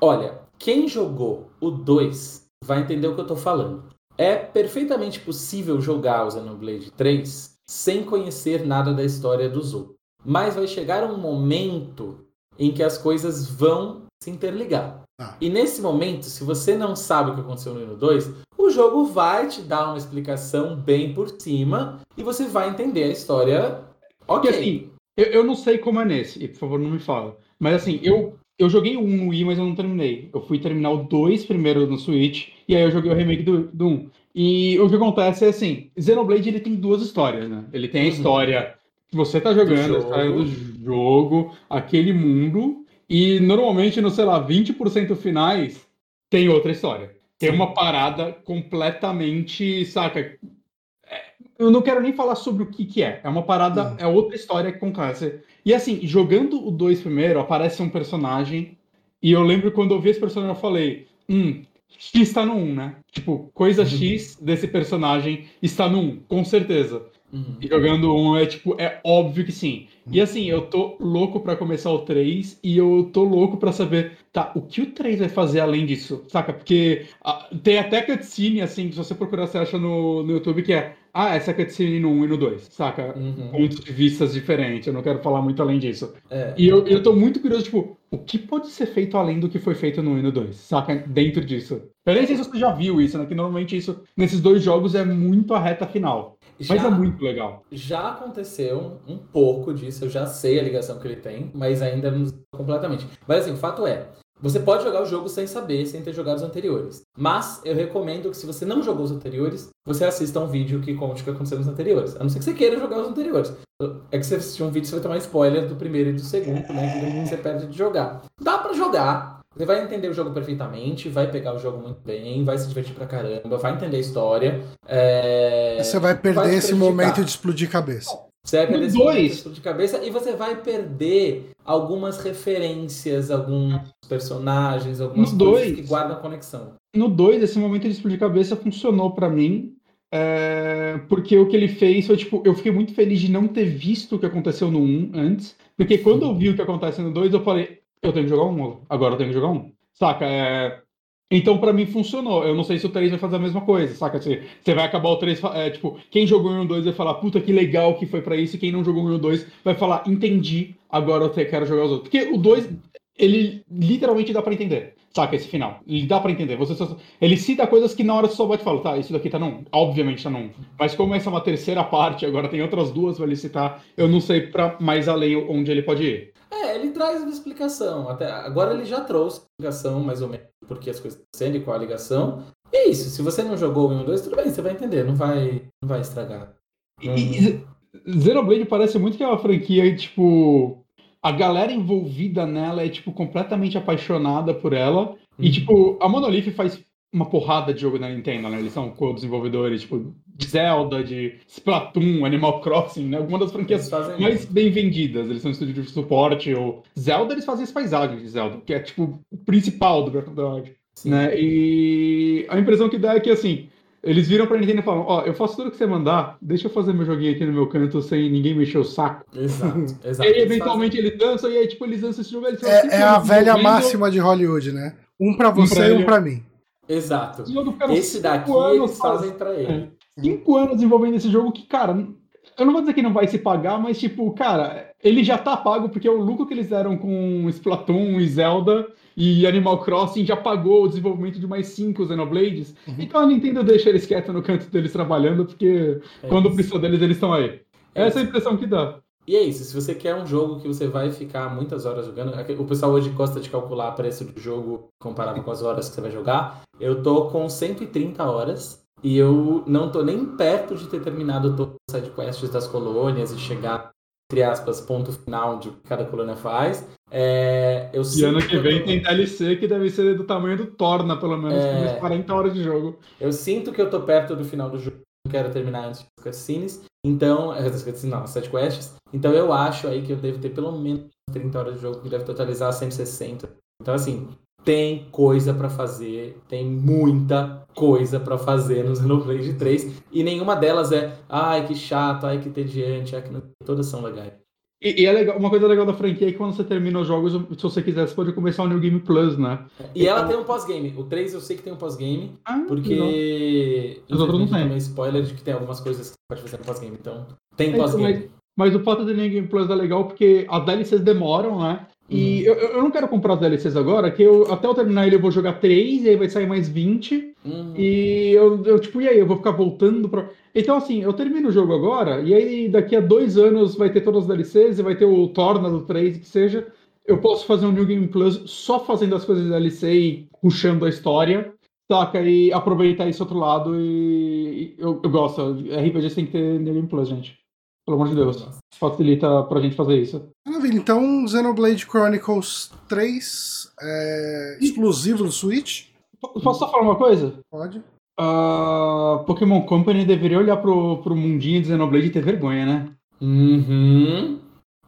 Olha, quem jogou o 2 vai entender o que eu tô falando. É perfeitamente possível jogar o Xenoblade 3 sem conhecer nada da história dos outros. Mas vai chegar um momento em que as coisas vão se interligar. Ah. E nesse momento, se você não sabe o que aconteceu no 1 no 2, o jogo vai te dar uma explicação bem por cima e você vai entender a história. Ok. assim, eu, eu não sei como é nesse, e por favor não me fala. Mas assim, eu, eu joguei 1 no Wii, mas eu não terminei. Eu fui terminar o 2 primeiro no Switch, e aí eu joguei o remake do, do 1. E o que acontece é assim, Xenoblade ele tem duas histórias, né? Ele tem a Uhum. história que você tá jogando, a história do jogo, aquele mundo, e normalmente no, sei lá, 20% finais tem outra história. Tem Sim. uma parada completamente, saca? É, Eu não quero nem falar sobre o que que é. É uma parada, Hum. é outra história que acontece. E assim, jogando o 2 primeiro, aparece um personagem, e eu lembro quando eu vi esse personagem, eu falei, hum, X tá no 1, né? Tipo, coisa Uhum. X desse personagem está no 1, com certeza. Uhum. E jogando um é tipo, é óbvio que sim. E assim, eu tô louco pra começar o 3 e eu tô louco pra saber, tá, o que o 3 vai fazer além disso, saca? Porque ah, tem até cutscene, assim, que se você procurar, você acha no, no YouTube que é, ah, essa cutscene no 1 e no 2, saca? Uhum. Pontos de vistas diferentes, eu não quero falar muito além disso. É. E eu, eu tô muito curioso, tipo, o que pode ser feito além do que foi feito no 1 e no 2, saca? Dentro disso. Eu nem sei se você já viu isso, né? Que normalmente isso, nesses dois jogos, é muito a reta final. Mas Já- é muito legal. Já aconteceu um pouco disso, eu já sei a ligação que ele tem, mas ainda não completamente. Mas assim, o fato é, você pode jogar o jogo sem saber, sem ter jogado os anteriores. Mas eu recomendo que se você não jogou os anteriores, você assista um vídeo que conte o que aconteceu nos anteriores. A não ser que você queira jogar os anteriores. É que você assistir um vídeo, você vai tomar spoiler do primeiro e do segundo, né? Que você perde de jogar. Dá pra jogar. Você vai entender o jogo perfeitamente, vai pegar o jogo muito bem, vai se divertir pra caramba, vai entender a história. É... Você vai perder vai esse momento de explodir cabeça. Você vai perder esse dois. momento de cabeça e você vai perder algumas referências, alguns personagens, algumas No coisas dois. que guardam conexão. No 2, esse momento de explodir cabeça funcionou pra mim. é, porque o que ele fez foi, tipo, eu fiquei muito feliz de não ter visto o que aconteceu no 1 antes. Porque quando eu vi o que acontece no 2, eu falei, eu tenho que jogar um, agora eu tenho que jogar um. Saca? É, Então, pra mim, funcionou. Eu não sei se o 3 vai fazer a mesma coisa, saca? Você, você vai acabar o 3, é, tipo, quem jogou 1 2 vai falar, puta que legal que foi pra isso, e quem não jogou 1 2 vai falar, entendi, agora eu quero jogar os outros. Porque o 2, ele literalmente dá pra entender, saca? Esse final. Ele dá pra entender. Você só- ele cita coisas que na hora você só bate e fala, tá, isso daqui tá não. Obviamente tá não. Mas como essa é uma terceira parte, agora tem outras duas pra ele citar, eu não sei pra mais além onde ele pode ir. É, ele traz uma explicação. Até agora ele já trouxe explicação, mais ou menos, porque as coisas estão sendo e qual a ligação. E é isso. Se você não jogou o 1 2, tudo bem, você vai entender. Não vai, não vai estragar. E- E Xenoblade parece muito que é uma franquia, tipo, a galera envolvida nela é, tipo, completamente apaixonada por ela. E, Uhum. tipo, a Monolith faz uma porrada de jogo na Nintendo, né? Eles são co-desenvolvedores, tipo, de Zelda, de Splatoon, Animal Crossing, né? Alguma das franquias mais bem vendidas. Eles são estúdio de suporte. Ou Zelda, eles fazem as paisagens de Zelda, que é, tipo, o principal do Breath of the Wild né? E a impressão que dá é que assim, eles viram pra Nintendo e falam, ó, eu faço tudo que você mandar, deixa eu fazer meu joguinho aqui no meu canto sem ninguém mexer o saco. Exato, E exato. aí, Eles eventualmente, eles dançam, e aí, tipo, eles dançam esse jogo, eles cinco É, é a velha máxima de Hollywood, né? Um pra você pra e ele. um pra mim. Exato. esse daqui anos eles fazem pra ele. É. Cinco anos desenvolvendo esse jogo que, cara, eu não vou dizer que não vai se pagar, mas, tipo, cara, ele já tá pago porque o lucro que eles deram com Splatoon e Zelda e Animal Crossing já pagou o desenvolvimento de mais cinco Xenoblades. Uhum. Então a Nintendo deixa eles quietos no canto deles trabalhando, porque é quando precisa deles, eles estão aí. É Essa é a impressão que dá. E é isso, se você quer um jogo que você vai ficar muitas horas jogando, é o pessoal hoje gosta de calcular preço do jogo comparado com as horas que você vai jogar. Eu tô com 130 horas e eu não tô nem perto de ter terminado todas as sidequests das colônias e chegar, entre aspas, ponto final de cada colônia faz. É, eu e ano que, vem tem DLC que deve ser do tamanho do Torna, pelo menos, é... com 40 horas de jogo. Eu sinto que eu tô perto do final do jogo, quero terminar antes das cutscenes. Então, é, não, as sete quests. Então eu acho aí que eu devo ter pelo menos 30 horas de jogo, que deve totalizar 160. Então, assim, tem coisa para fazer, tem muita coisa para fazer no Xenoblade 3. E nenhuma delas é, ai que chato, ai que tediante, ai que não... todas são legais. E, e, é legal, uma coisa legal da franquia é que quando você termina os jogos, se você quiser, você pode começar o New Game Plus, né? E então... ela tem um pós-game. O 3 eu sei que tem um pós-game, ah, porque. Os outros não tem. spoiler de que tem algumas coisas que você pode fazer no pós-game. Então, tem é, pós-game. Mas, mas, o fato do New Game Plus é legal porque as DLCs demoram, né? E uhum. eu, eu não quero comprar as DLCs agora, que eu, até eu terminar ele eu vou jogar 3, e aí vai sair mais 20. Uhum. E eu, eu, tipo, e aí? Eu vou ficar voltando pra. Então, assim, eu termino o jogo agora, e aí daqui a dois anos vai ter todas as DLCs, e vai ter o Torna do 3, que seja. Eu posso fazer um New Game Plus só fazendo as coisas da DLC e puxando a história, saca? E aproveitar esse outro lado e. Eu, eu gosto. RPG tem que ter New Game Plus, gente. Pelo amor de Deus. Facilita pra gente fazer isso. Maravilha. Então, Xenoblade Chronicles 3 é exclusivo do Switch. Posso só falar uma coisa? Pode. A Pokémon Company deveria olhar pro, pro mundinho de Xenoblade e ter vergonha, né? Uhum.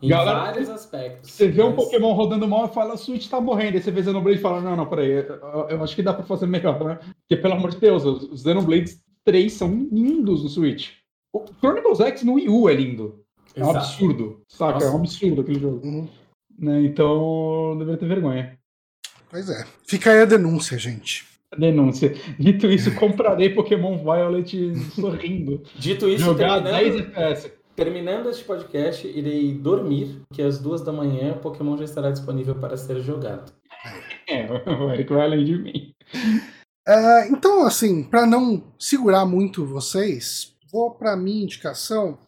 Em Galera, vários aspectos. Você vê mas... um Pokémon rodando mal e fala, a Switch tá morrendo. Aí você vê Xenoblade e fala, não, não, peraí, eu, eu acho que dá pra fazer melhor, né? Porque, pelo amor de Deus, os Xenoblades 3 são lindos no Switch. O Chronicles X no Wii U é lindo. É um absurdo, saca? Nossa. É um absurdo aquele jogo. Uhum. Né? Então, deveria ter vergonha. Pois é. Fica aí a denúncia, gente. Denúncia. Dito isso, comprarei Pokémon Violet sorrindo. Dito isso, Jogar terminando, 10 FPS. Terminando este podcast, irei dormir, que às duas da manhã o Pokémon já estará disponível para ser jogado. É, o Eric vai além de mim. Uh, então, assim, para não segurar muito vocês, vou para minha indicação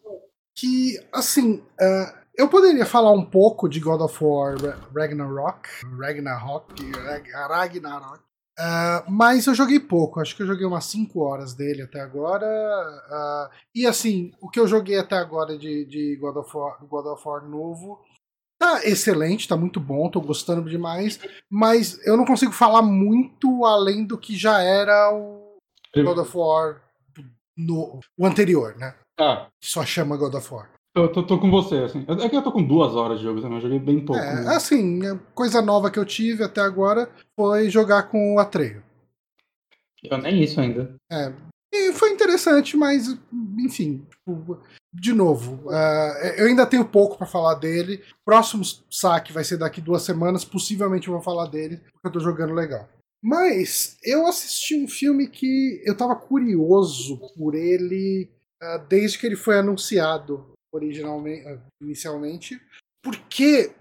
que, assim, uh, eu poderia falar um pouco de God of War Ragnarok, Ragnarok, Ragnarok, uh, mas eu joguei pouco, acho que eu joguei umas 5 horas dele até agora, uh, e assim, o que eu joguei até agora de, de God, of War, God of War novo tá excelente, tá muito bom, tô gostando demais, mas eu não consigo falar muito além do que já era o God of War no o anterior, né? Ah. Que só chama God of War. Eu tô, tô, com você, assim. É que eu tô com duas horas de jogo também, eu joguei bem pouco. É, né? assim, a coisa nova que eu tive até agora foi jogar com o Atreio. Eu nem isso ainda. É. E foi interessante, mas, enfim, de novo, uh, eu ainda tenho pouco para falar dele. Próximo saque vai ser daqui duas semanas, possivelmente eu vou falar dele, porque eu tô jogando legal. Mas eu assisti um filme que eu tava curioso por ele uh, desde que ele foi anunciado originalmente, uh, inicialmente, porque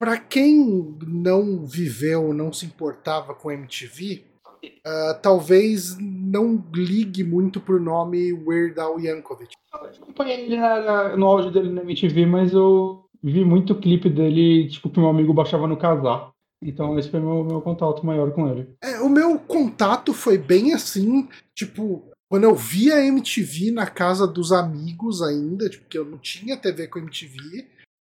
para quem não viveu, não se importava com MTV, uh, ah, talvez não ligue muito pro nome Weird Al Yankovic. Eu acompanhei ele no auge dele na MTV, mas eu vi muito clipe dele, tipo, que meu amigo baixava no casar. Então esse foi meu, meu contato maior com ele. É, o meu contato foi bem assim, tipo, quando eu via MTV na casa dos amigos ainda, tipo, que eu não tinha TV com MTV,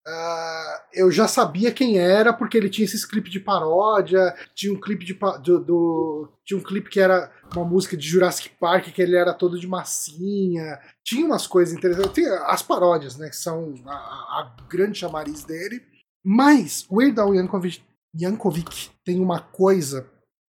uh, ah, eu já sabia quem era, porque ele tinha esses clipes de paródia, tinha um clipe de do, do, tinha um clipe que era uma música de Jurassic Park, que ele era todo de massinha, tinha umas coisas interessantes, tem as paródias, né, que são a, a grande chamariz dele, mas o Weird Al Yankovic Yankovic tem uma coisa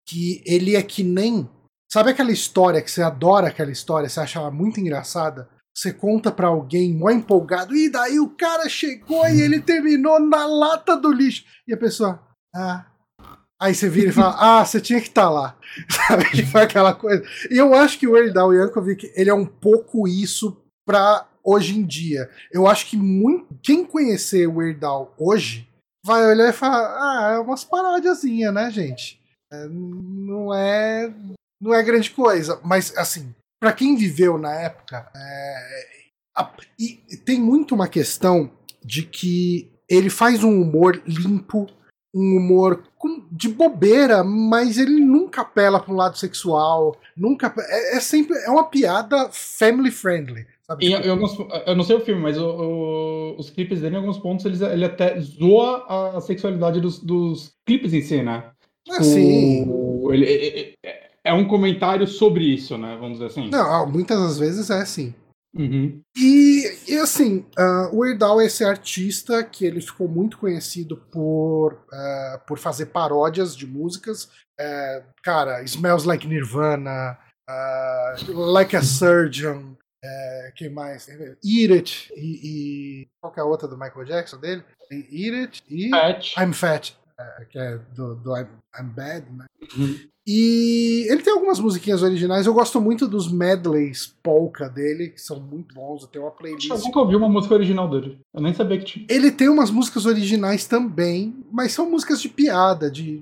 que ele é que nem. Sabe aquela história que você adora aquela história, você acha ela muito engraçada? Você conta para alguém mó empolgado, e daí o cara chegou e ele terminou na lata do lixo. E a pessoa, ah. Aí você vira e fala, ah, você tinha que estar tá lá. Sabe? Que foi aquela coisa. E eu acho que o Weird Al Yankovic, ele é um pouco isso pra hoje em dia. Eu acho que muito, quem conhecer o Weird Al hoje vai olhar e falar: ah, é umas paródiazinhas, né, gente? É, não é. Não é grande coisa. Mas, assim, para quem viveu na época, é, a, e tem muito uma questão de que ele faz um humor limpo, um humor com, de bobeira, mas ele nunca apela para um lado sexual, nunca é, é, sempre é uma piada family friendly. Sabe? Em, em alguns, eu não sei o filme, mas o, o, os clipes dele, em alguns pontos, eles, ele até zoa a, a sexualidade dos, dos clipes em si, né? Ah, sim. Ele, ele, é um comentário sobre isso, né? Vamos dizer assim. Não, muitas das vezes é assim. Uhum. E, e, assim, uh, o Weird Al é esse artista que ele ficou muito conhecido por, uh, por fazer paródias de músicas. Uh, cara, Smells Like Nirvana, Like a Surgeon, quem mais? Eat It e, e, qual que é a outra do Michael Jackson dele? Eat It e Fat. I'm Fat, que é do, do I'm, I'm Bad, né? Uhum. E ele tem algumas musiquinhas originais. Eu gosto muito dos medleys polka dele, que são muito bons. Eu tenho uma playlist. Eu nunca ouvi uma música original dele. Eu nem sabia que tinha. Ele tem umas músicas originais também, mas são músicas de piada. De...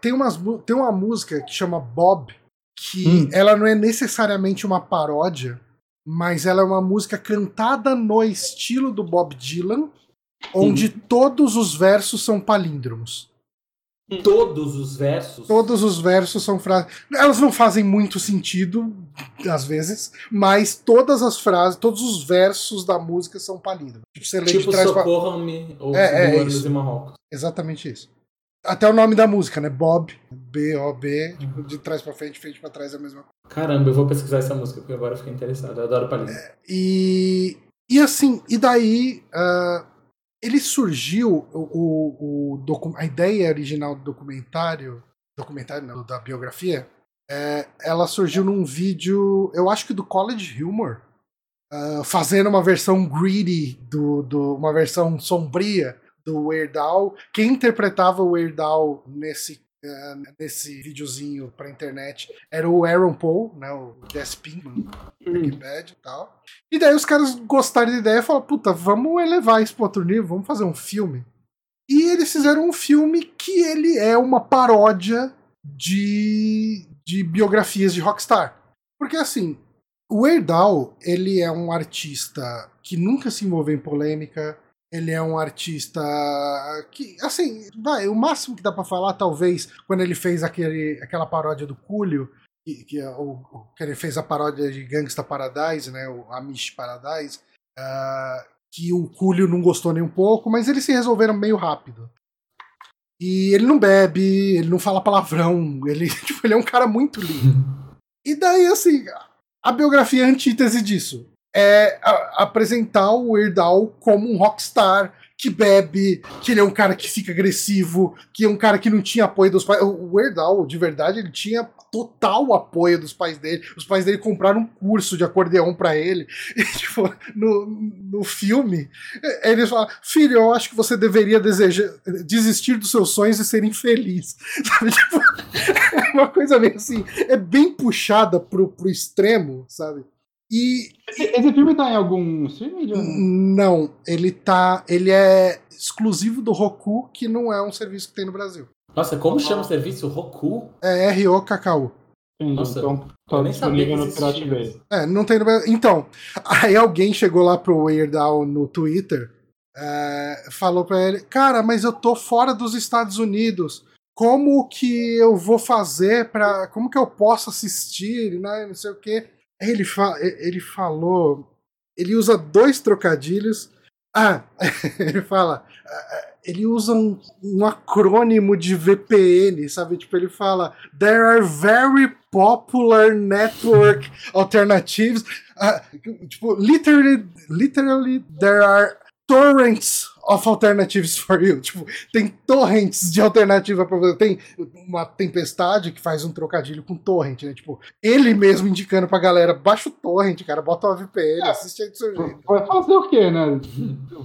Tem, umas, tem uma música que chama Bob, que hum. ela não é necessariamente uma paródia, mas ela é uma música cantada no estilo do Bob Dylan, onde hum. todos os versos são palíndromos. Todos os versos. Todos os versos são frases. Elas não fazem muito sentido, às vezes, mas todas as frases, todos os versos da música são palíndromos. Tipo, você lê tipo de trás Socorram-me ou é, é isso. Marrocos. Exatamente isso. Até o nome da música, né? Bob, B-O-B, tipo, de trás pra frente, frente pra trás é a mesma coisa. Caramba, eu vou pesquisar essa música, porque agora eu fiquei interessado. Eu adoro palíndromo. É, e, e assim, e daí. Uh, ele surgiu, o, o, o a ideia original do documentário, documentário não, da biografia, é, ela surgiu num vídeo, eu acho que do College Humor, uh, fazendo uma versão greedy, do, do, uma versão sombria do Weird Al. Quem interpretava o Weird Al nesse Uh, nesse videozinho pra internet era o Aaron Paul, né, o Jess Pinkman, Breaking Bad e tal. E daí os caras gostaram da ideia e falaram, puta, vamos elevar isso pro outro nível, vamos fazer um filme. E eles fizeram um filme que ele é uma paródia de, de biografias de rockstar. Porque assim, o Erdal, ele é um artista que nunca se envolveu em polêmica, ele é um artista que, assim, vai, o máximo que dá para falar, talvez, quando ele fez aquele, aquela paródia do Cúlio, que, que, é o, que ele fez a paródia de Gangsta Paradise, né, o Amish Paradise, uh, que o Cúlio não gostou nem um pouco, mas eles se resolveram meio rápido. E ele não bebe, ele não fala palavrão, ele, tipo, ele é um cara muito lindo. E daí, assim, a biografia é a antítese disso é a, apresentar o Erdal como um rockstar que bebe, que ele é um cara que fica agressivo, que é um cara que não tinha apoio dos pais. O Erdal, de verdade, ele tinha total apoio dos pais dele. Os pais dele compraram um curso de acordeão para ele. E, tipo, no, no filme, eles falam: Filho, eu acho que você deveria desejar, desistir dos seus sonhos e ser infeliz. Sabe? Tipo, é uma coisa meio assim, é bem puxada pro, pro extremo, sabe? E esse, esse, filme tá em algum streaming? Não, ele tá. Ele é exclusivo do Roku, que não é um serviço que tem no Brasil. Nossa, como chama o serviço? Roku? É R-O-K-K-U. Nossa, então tá disponível no Pirate Bay. É, não tem no Brasil. Então, aí alguém chegou lá pro Weirdal no Twitter, é, falou pra ele: Cara, mas eu tô fora dos Estados Unidos. Como que eu vou fazer para Como que eu posso assistir? Né, não sei o quê. Ele, fa ele falou. Ele usa dois trocadilhos. Ah, ele fala. Ele usa um, um, acrônimo de VPN, sabe? Tipo, ele fala: There are very popular network alternatives. Uh, tipo, literally, literally, there are torrents of alternatives for you. Tipo, tem torrents de alternativa para você. Tem uma tempestade que faz um trocadilho com torrent, né? Tipo, ele mesmo indicando pra galera, baixa o torrent, cara, bota uma VPN, é, assiste aí do seu jeito. Vai fazer o quê, né?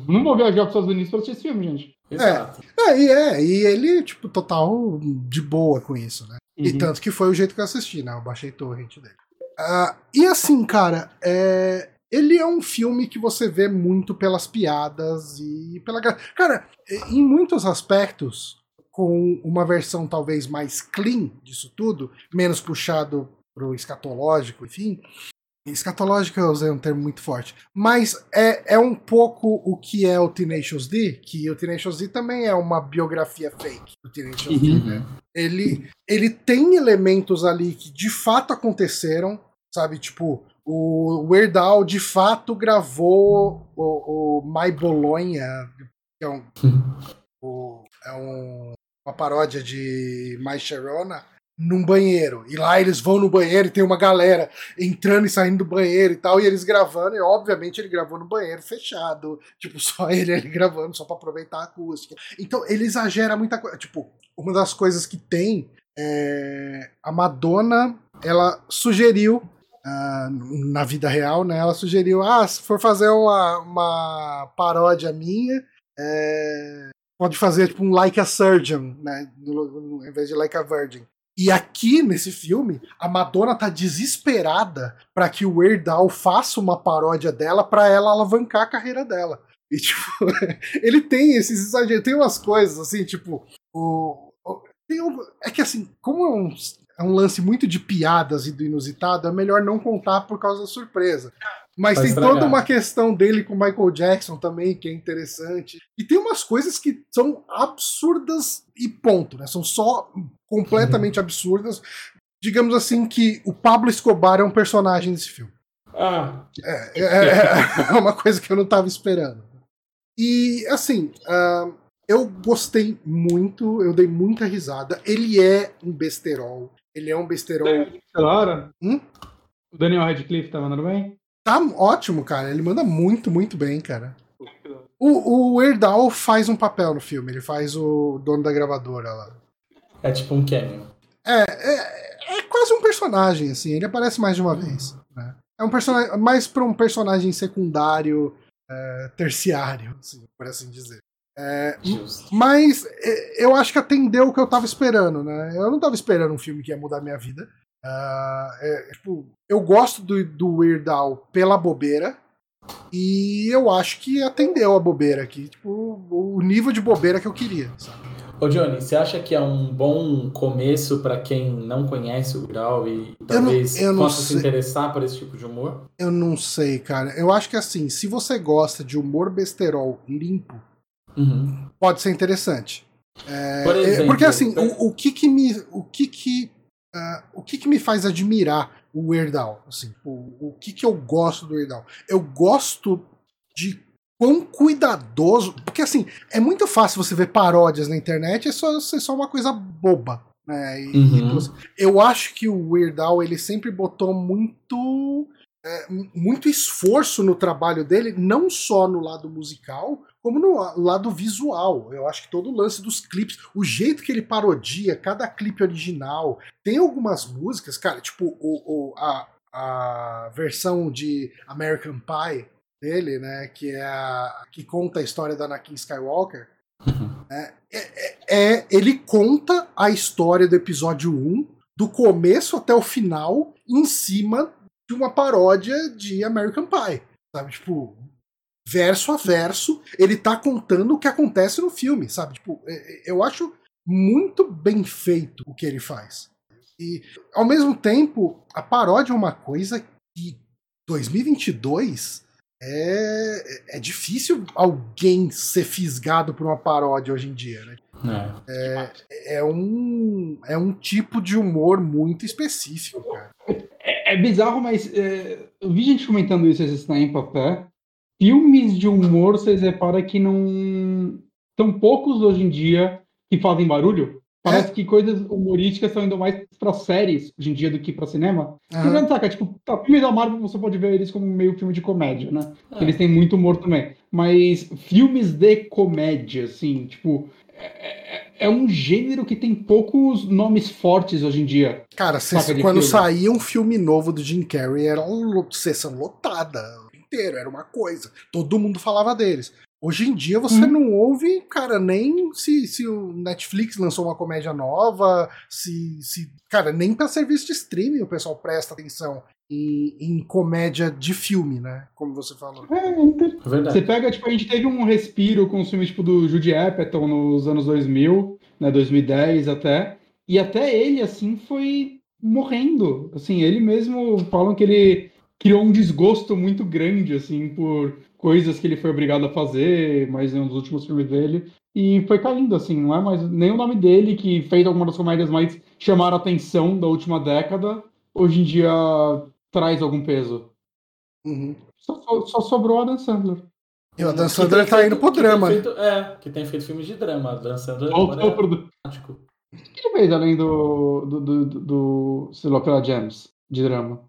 Não vou viajar pros Estados Unidos pra assistir esse filme, gente. Exato. É, é, e é, e ele, tipo, total de boa com isso, né? Uhum. E tanto que foi o jeito que eu assisti, né? Eu baixei torrent dele. Uh, e assim, cara, é ele é um filme que você vê muito pelas piadas e pela. Cara, em muitos aspectos, com uma versão talvez mais clean disso tudo, menos puxado pro escatológico, enfim. Escatológico eu usei um termo muito forte. Mas é, é um pouco o que é o Tenacious D, que o Tenacious D também é uma biografia fake do Tenacious uhum. D, né? Ele, ele tem elementos ali que de fato aconteceram, sabe? Tipo, o Weird Al de fato gravou o, o My Bologna, que é um, o, é um, uma paródia de My Sharona num banheiro. E lá eles vão no banheiro e tem uma galera entrando e saindo do banheiro e tal, e eles gravando, e obviamente ele gravou no banheiro fechado, tipo, só ele, ele gravando, só para aproveitar a acústica. Então ele exagera muita coisa. Tipo, uma das coisas que tem é. A Madonna, ela sugeriu. Uh, na vida real, né? Ela sugeriu: ah, se for fazer uma, uma paródia minha, é, pode fazer tipo um Like a Surgeon, né? No, em vez de Like a Virgin. E aqui nesse filme, a Madonna tá desesperada para que o Weird Al faça uma paródia dela para ela alavancar a carreira dela. E tipo, ele tem esses exageros, tem umas coisas assim, tipo, o, o tem um, é que assim, como é um, é um lance muito de piadas e do inusitado, é melhor não contar por causa da surpresa. Mas tem toda uma questão dele com Michael Jackson também, que é interessante. E tem umas coisas que são absurdas e ponto, né? São só completamente uhum. absurdas. Digamos assim que o Pablo Escobar é um personagem desse filme. Ah. É, é, é, é uma coisa que eu não estava esperando. E, assim, uh, eu gostei muito, eu dei muita risada. Ele é um besterol. Ele é um besterol. Claro. Hum? O Daniel Radcliffe tá mandando bem? Tá ótimo, cara. Ele manda muito, muito bem, cara. O, o Erdal faz um papel no filme. Ele faz o dono da gravadora lá. É tipo um cameo. É, é, é quase um personagem, assim. Ele aparece mais de uma vez. Né? É um personagem mais para um personagem secundário, é, terciário, assim, por assim dizer. É, mas é, eu acho que atendeu o que eu tava esperando, né? Eu não tava esperando um filme que ia mudar minha vida. Uh, é, tipo, eu gosto do, do Weird Al pela bobeira. E eu acho que atendeu a bobeira aqui. Tipo, o nível de bobeira que eu queria, sabe? Ô Johnny, você acha que é um bom começo para quem não conhece o Grau e talvez eu não, eu possa se interessar por esse tipo de humor? Eu não sei, cara. Eu acho que assim, se você gosta de humor besterol limpo, uhum. pode ser interessante. É, por exemplo, porque assim, o, o, que que me, o que que uh, o que, que me faz admirar o Weird Al? Assim, o, o que, que eu gosto do Weird Al? Eu gosto de quão cuidadoso. Porque assim, é muito fácil você ver paródias na internet, é só, é só uma coisa boba. Né? E, uhum. eu acho que o Weird Al ele sempre botou muito. É, muito esforço no trabalho dele, não só no lado musical, como no lado visual. Eu acho que todo o lance dos clipes, o jeito que ele parodia cada clipe original. Tem algumas músicas, cara, tipo o, o a, a versão de American Pie dele, né, que é a que conta a história da Anakin Skywalker. Uhum. Né, é, é, é, ele conta a história do episódio 1, do começo até o final, em cima de uma paródia de American Pie. Sabe, tipo, verso a verso, ele tá contando o que acontece no filme, sabe? Tipo, é, é, eu acho muito bem feito o que ele faz. E, ao mesmo tempo, a paródia é uma coisa que 2022 é, é difícil alguém ser fisgado por uma paródia hoje em dia, né? É, é, é um, é um tipo de humor muito específico, cara. É, é bizarro, mas é, eu vi gente comentando isso esse tempo até, filmes de humor, vocês reparam que não. São poucos hoje em dia que fazem barulho. Parece é. que coisas humorísticas estão indo mais para séries hoje em dia do que para cinema. Uhum. Você saca, tipo, tá, filmes da Marvel você pode ver eles como meio filme de comédia, né? É. Eles têm muito humor também. Mas filmes de comédia, assim, tipo, é, é, um gênero que tem poucos nomes fortes hoje em dia. Cara, quando saía um filme novo do Jim Carrey, era uma sessão lotada inteiro, era uma coisa. Todo mundo falava deles. Hoje em dia você hum. não ouve, cara, nem se, se o Netflix lançou uma comédia nova, se, se. Cara, nem para serviço de streaming o pessoal presta atenção em, em, comédia de filme, né? Como você falou. É, é verdade. Você pega, tipo, a gente teve um respiro com os filmes tipo, do Judy Apatow nos anos 2000, né? 2010 até. E até ele, assim, foi morrendo. Assim, ele mesmo falam que ele criou um desgosto muito grande, assim, por coisas que ele foi obrigado a fazer, mas nos últimos filmes dele, e foi caindo, assim, não é mais nem o nome dele, que fez algumas das comédias mais chamaram a atenção da última década, hoje em dia traz algum peso. Uhum. Só, só, só, sobrou a Dan Sandler. E o Dan Sandler tá feito, indo pro drama. Feito, é, que tem feito filmes de drama. O Dan Sandler Voltou é pro... O que ele fez além do, do, do, do, do sei lá, pela Gems, de drama?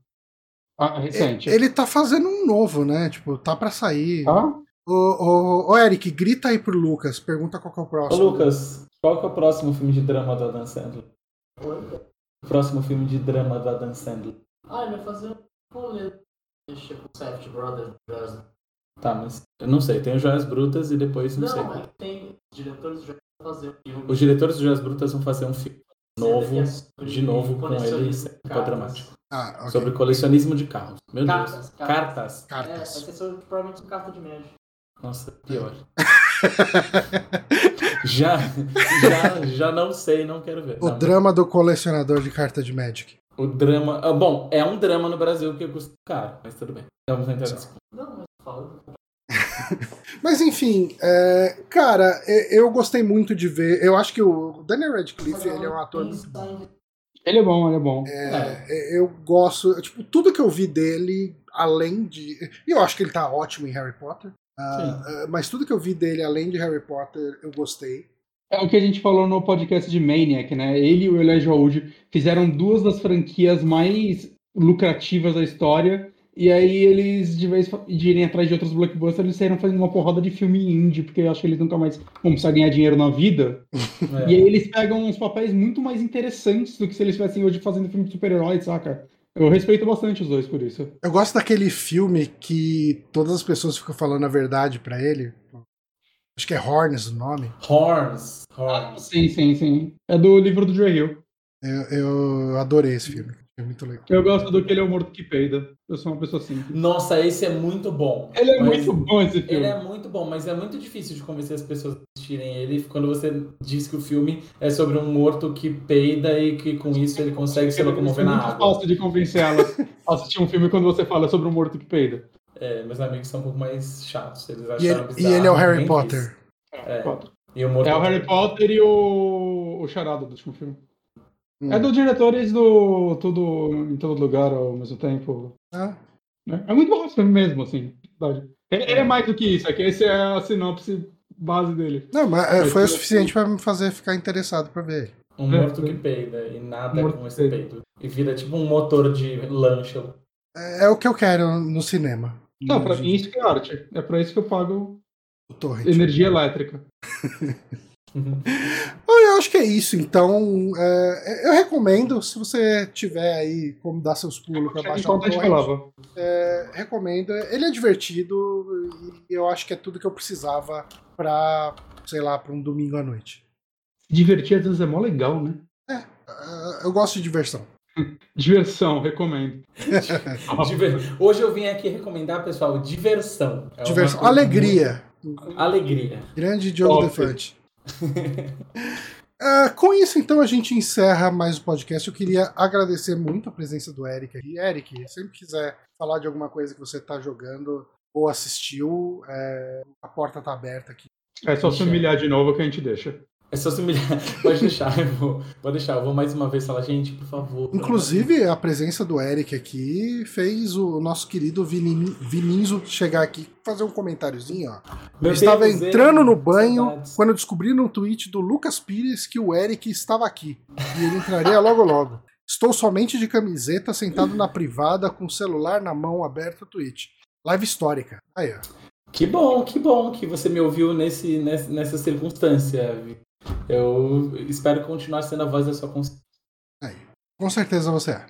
Ah, recente. Ele, ele tá fazendo um novo, né? Tipo, tá pra sair. Tá? Ô, ô, ô, Eric, grita aí pro Lucas, pergunta qual que é o próximo. Ô, Lucas, qual que é o próximo filme de drama do Adam Sandler? O próximo filme de drama do Adam Sandler. Ah, ele vai fazer um rolê mexer com Savage Brothers. Tá, mas eu não sei, tem o Joias Brutas e depois não, não sei. Não, tem diretores de fazer um filme. Os diretores do Joias Brutas vão fazer um filme novo, de novo, com ele dramático. Ah, okay. Sobre colecionismo de carros. Meu cartas, Deus. Cartas. Cartas. cartas. É, vai ser sobre, provavelmente uma carta de médico. Nossa, pior. já, já, já não sei, não quero ver. O não, drama do colecionador de carta de Magic. O drama. Ah, bom, é um drama no Brasil que custa caro, mas tudo bem. Vamos entrar nesse Não, mas fala. Mas enfim, é, cara, eu gostei muito de ver. Eu acho que o Daniel Radcliffe ele é um ator muito bom. Ele é bom, ele é bom. É, é. Eu gosto, tipo, tudo que eu vi dele, além de. E eu acho que ele tá ótimo em Harry Potter. Uh, uh, mas tudo que eu vi dele, além de Harry Potter, eu gostei. É o que a gente falou no podcast de Maniac, né? Ele e o Elijah Wood fizeram duas das franquias mais lucrativas da história e aí eles, de vez de irem atrás de outros blockbusters, eles saíram fazendo uma porrada de filme indie, porque eu acho que eles nunca mais vão precisar ganhar dinheiro na vida. É. E aí eles pegam uns papéis muito mais interessantes do que se eles estivessem hoje fazendo filme de super-heróis, saca? Eu respeito bastante os dois por isso. Eu gosto daquele filme que todas as pessoas ficam falando a verdade para ele. Acho que é Horns o nome. Horns. Horns. Ah, sim, sim, sim. É do livro do Joe Hill. Eu, eu adorei esse filme. É muito legal. Eu gosto do que ele é o morto que peida. Eu sou uma pessoa simples. Nossa, esse é muito bom. Ele é muito bom esse filme. Ele é muito bom, mas é muito difícil de convencer as pessoas a assistirem ele quando você diz que o filme é sobre um morto que peida e que com isso ele consegue se locomover na água. É muito fácil de convencer elas a assistir um filme quando você fala sobre um morto que peida. É, meus amigos são um pouco mais chatos. Eles e, ele, e ele é o Harry Potter. É. E o é o Harry Potter e o, o Charada do último filme. Hum. É dos diretores do Tudo em Todo Lugar ao mesmo tempo. Ah. É, é muito bom esse filme mesmo, assim. Ele, ele, é mais do que isso, é que esse é a sinopse base dele. Não, mas é, foi o suficiente para me fazer ficar interessado para ver. Um morto que peida e nada um com esse peito. E vira tipo um motor de lancha. É, é o que eu quero no cinema. Não, pra mim isso que é arte. É pra isso que eu pago o energia elétrica. Uhum. Eu acho que é isso, então é, eu recomendo, se você tiver aí como dar seus pulos para baixar o torrent, é, recomendo. Ele é divertido e eu acho que é tudo que eu precisava para, sei lá, para um domingo à noite. Divertir às vezes é mó legal, né? É, é eu gosto de diversão. Diversão, recomendo. Hoje eu vim aqui recomendar, pessoal, diversão. É diversão, alegria. Muito... Alegria. Grande Diogo Defante. Uh, com isso, então, a gente encerra mais o podcast. Eu queria agradecer muito a presença do Eric aqui. Eric, se quiser falar de alguma coisa que você está jogando ou assistiu, é, a porta está aberta aqui. É só se humilhar de novo que a gente deixa. É só se humilhar. Pode deixar, eu vou, pode deixar. Eu vou mais uma vez falar, gente, por favor. Inclusive, a presença do Eric aqui fez o nosso querido Vininzo chegar aqui fazer um comentáriozinho, ó. Meu estava Deus entrando no banho saudades. quando descobri no tweet do Lucas Pires que o Eric estava aqui. E ele entraria logo logo. Estou somente de camiseta, sentado na privada, com o celular na mão, aberto o tweet. Live histórica. Aí, ó. Que bom, que bom que você me ouviu nesse, nessa circunstância, eu espero continuar sendo a voz da sua consciência. Aí. Com certeza você é.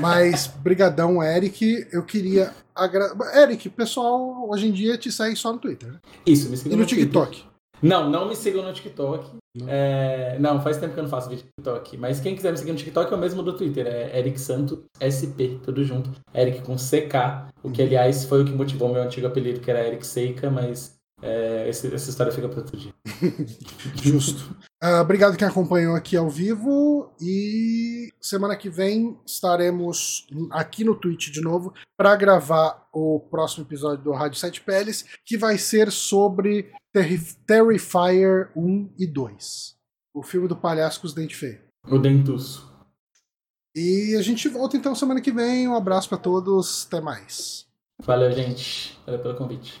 Mas, brigadão, Eric. Eu queria agra... Eric, pessoal hoje em dia te segue só no Twitter. Né? Isso, me siga E no TikTok. Twitter. Não, não me sigam no TikTok. Não? É, não, faz tempo que eu não faço vídeo no TikTok. Mas quem quiser me seguir no TikTok é o mesmo do Twitter. É Eric Santos SP, tudo junto. Eric com CK. O que, aliás, foi o que motivou meu antigo apelido, que era Eric Seika, mas é, esse- essa história fica para outro dia. Justo. Ah, obrigado quem acompanhou aqui ao vivo e semana que vem estaremos aqui no Twitch de novo para gravar o próximo episódio do Rádio Sete Peles, que vai ser sobre Terri- Terrifier 1 e 2. O filme do palhaço com os dentes feios. O Dentuço. E a gente volta então semana que vem. Um abraço para todos. Até mais. Valeu, gente. Valeu pelo convite.